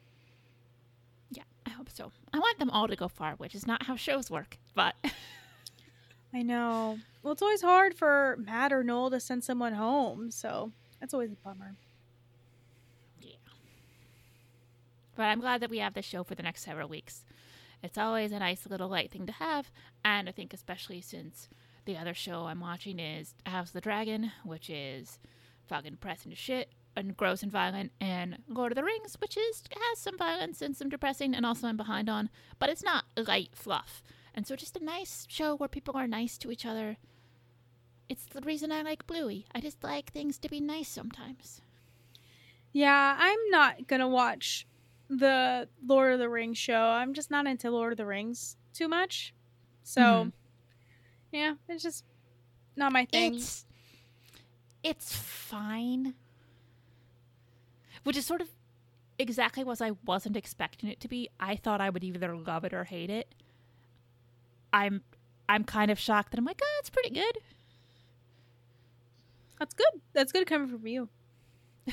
yeah, I hope so. I want them all to go far, which is not how shows work, but [LAUGHS] I know. Well, it's always hard for Matt or Noel to send someone home, so that's always a bummer. yeah. But I'm glad that we have this show for the next several weeks. It's always a nice little light thing to have, and I think especially since the other show I'm watching is House of the Dragon, which is fucking depressing as shit and gross and violent, and Lord of the Rings, which is has some violence and some depressing, and also I'm behind on, but it's not light fluff. And so just a nice show where people are nice to each other. It's the reason I like Bluey. I just like things to be nice sometimes. Yeah, I'm not gonna watch the Lord of the Rings show. I'm just not into Lord of the Rings too much. So, Mhm. yeah, it's just not my thing. It's it's fine. Which is sort of exactly what I wasn't expecting it to be. I thought I would either love it or hate it. I'm I'm kind of shocked that I'm like, oh, it's pretty good. That's good. That's good coming from you. [LAUGHS]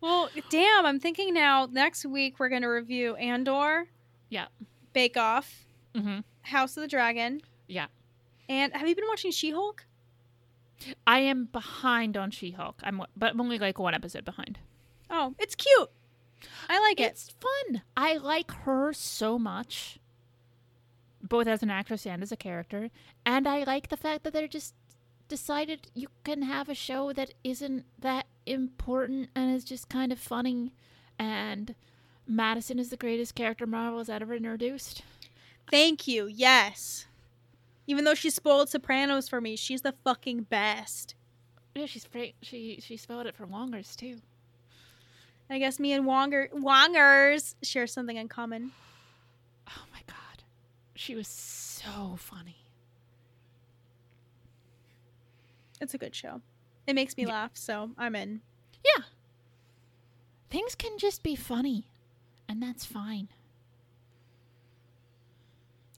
well, damn, I'm thinking now next week we're going to review Andor, Yeah. Bake Off, Mm-hmm. House of the Dragon. Yeah. And have you been watching She-Hulk? I am behind on She-Hulk. I'm but I'm only like one episode behind. Oh, it's cute. I like it. It's fun. I like her so much, both as an actress and as a character. And I like the fact that they're just decided you can have a show that isn't that important and is just kind of funny. And Madisynn is the greatest character Marvel has ever introduced. Thank you. Yes. Even though she spoiled Sopranos for me, she's the fucking best. Yeah, she's fra- she she spelled it for Wongers too. I guess me and Wonger Wongers share something in common. Oh my god, she was so funny. It's a good show. It makes me Yeah. laugh, so I'm in. Yeah, things can just be funny, and that's fine.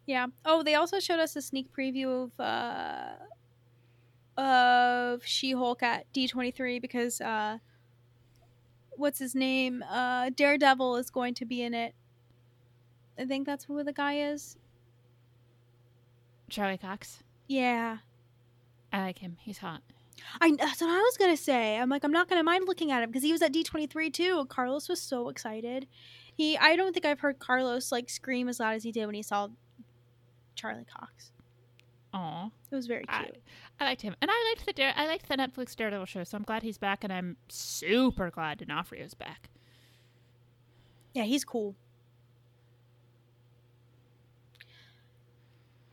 Yeah. Oh, they also showed us a sneak preview of uh of She-Hulk at D23 because uh what's his name? Uh Daredevil is going to be in it. I think that's who the guy is. Charlie Cox, Yeah. I like him. He's hot. I that's what I was gonna say. I'm like, I'm not gonna mind looking at him because he was at D23 too. Carlos was so excited. He, I don't think I've heard Carlos like scream as loud as he did when he saw Charlie Cox. Aw, It was very I, cute. I liked him, and I liked the Dare- I liked the Netflix Daredevil show. So I'm glad he's back, and I'm super glad D'Onofrio's back. yeah, he's cool.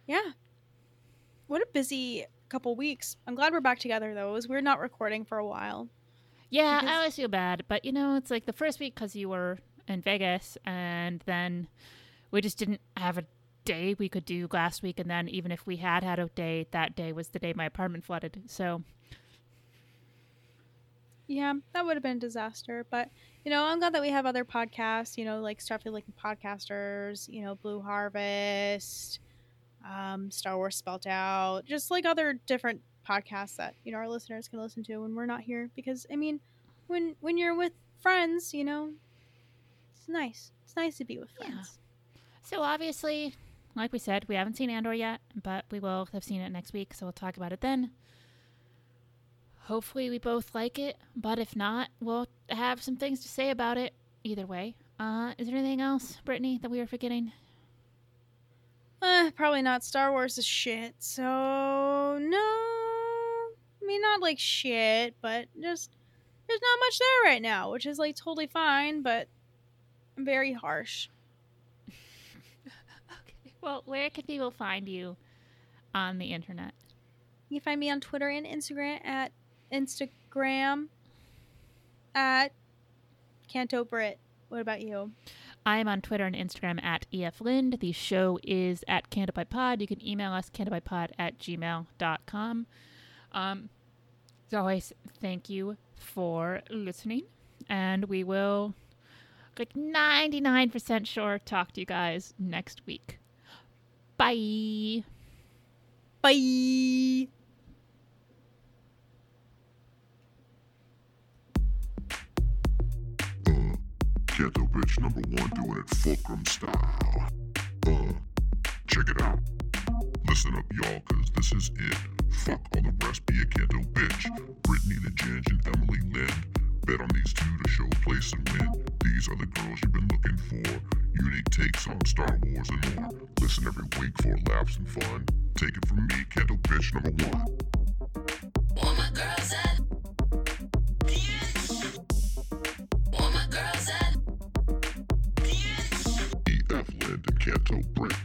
Yeah. What a busy couple weeks. I'm glad we're back together though. It was weird not recording for a while. Yeah, Because- I always feel bad, but you know, it's like the first week because you were in Vegas, and then we just didn't have a day we could do last week, and then even if we had had a day, that day was the day my apartment flooded. So Yeah, that would have been a disaster. But you know, I'm glad that we have other podcasts. You know, like Starfleet Lake Podcasters. You know, Blue Harvest, um, Star Wars Spelt Out, just like other different podcasts that you know our listeners can listen to when we're not here. Because I mean, when when you're with friends, you know, it's nice. It's nice to be with Yeah. friends. So obviously, like we said, we haven't seen Andor yet, but we will have seen it next week, so we'll talk about it then. Hopefully, we both like it, but if not, we'll have some things to say about it either way. Uh, is there anything else, Brittani, that we are forgetting? Uh, probably not. Star Wars is shit. So no, I mean not like shit, but just there's not much there right now, which is like totally fine, but very harsh. Well, where can people find you on the internet? You can find me on Twitter and Instagram at Instagram at Canto Britt. What about you? I am on Twitter and Instagram at EFLind. The show is at CantoBightPod. You can email us, cantobightpod at gmail.com. Um, as always, thank you for listening. And we will, like 99% sure, talk to you guys next week. Bye. Bye. Uh, Ghetto bitch number one doing it fulcrum style. Uh, check it out. Listen up, y'all, cause this is it. Fuck all the rest, be a Canto bitch. Brittani the Ginge and Emily Lind. Bet on these two to show place and win. These are the girls you've been looking for. Unique takes on Star Wars and more. Listen every week for laughs and fun. Take it from me, Canto bitch number one. All my girls at. All my girls at. EF Lind and Canto Britt.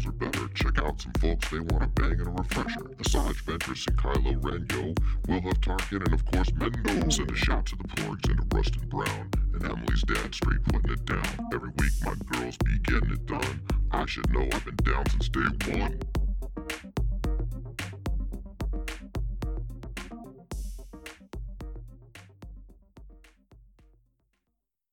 girls are better. Check out some folks, they want a bang and a refresher. Asajj Ventress and Kylo Ren, yo. Will have Tarkin and of course Mando. Send a shout to the porgs and to Rustin Brown. And Emily's dad straight putting it down. Every week my girls be getting it done. I should know I've been down since day one.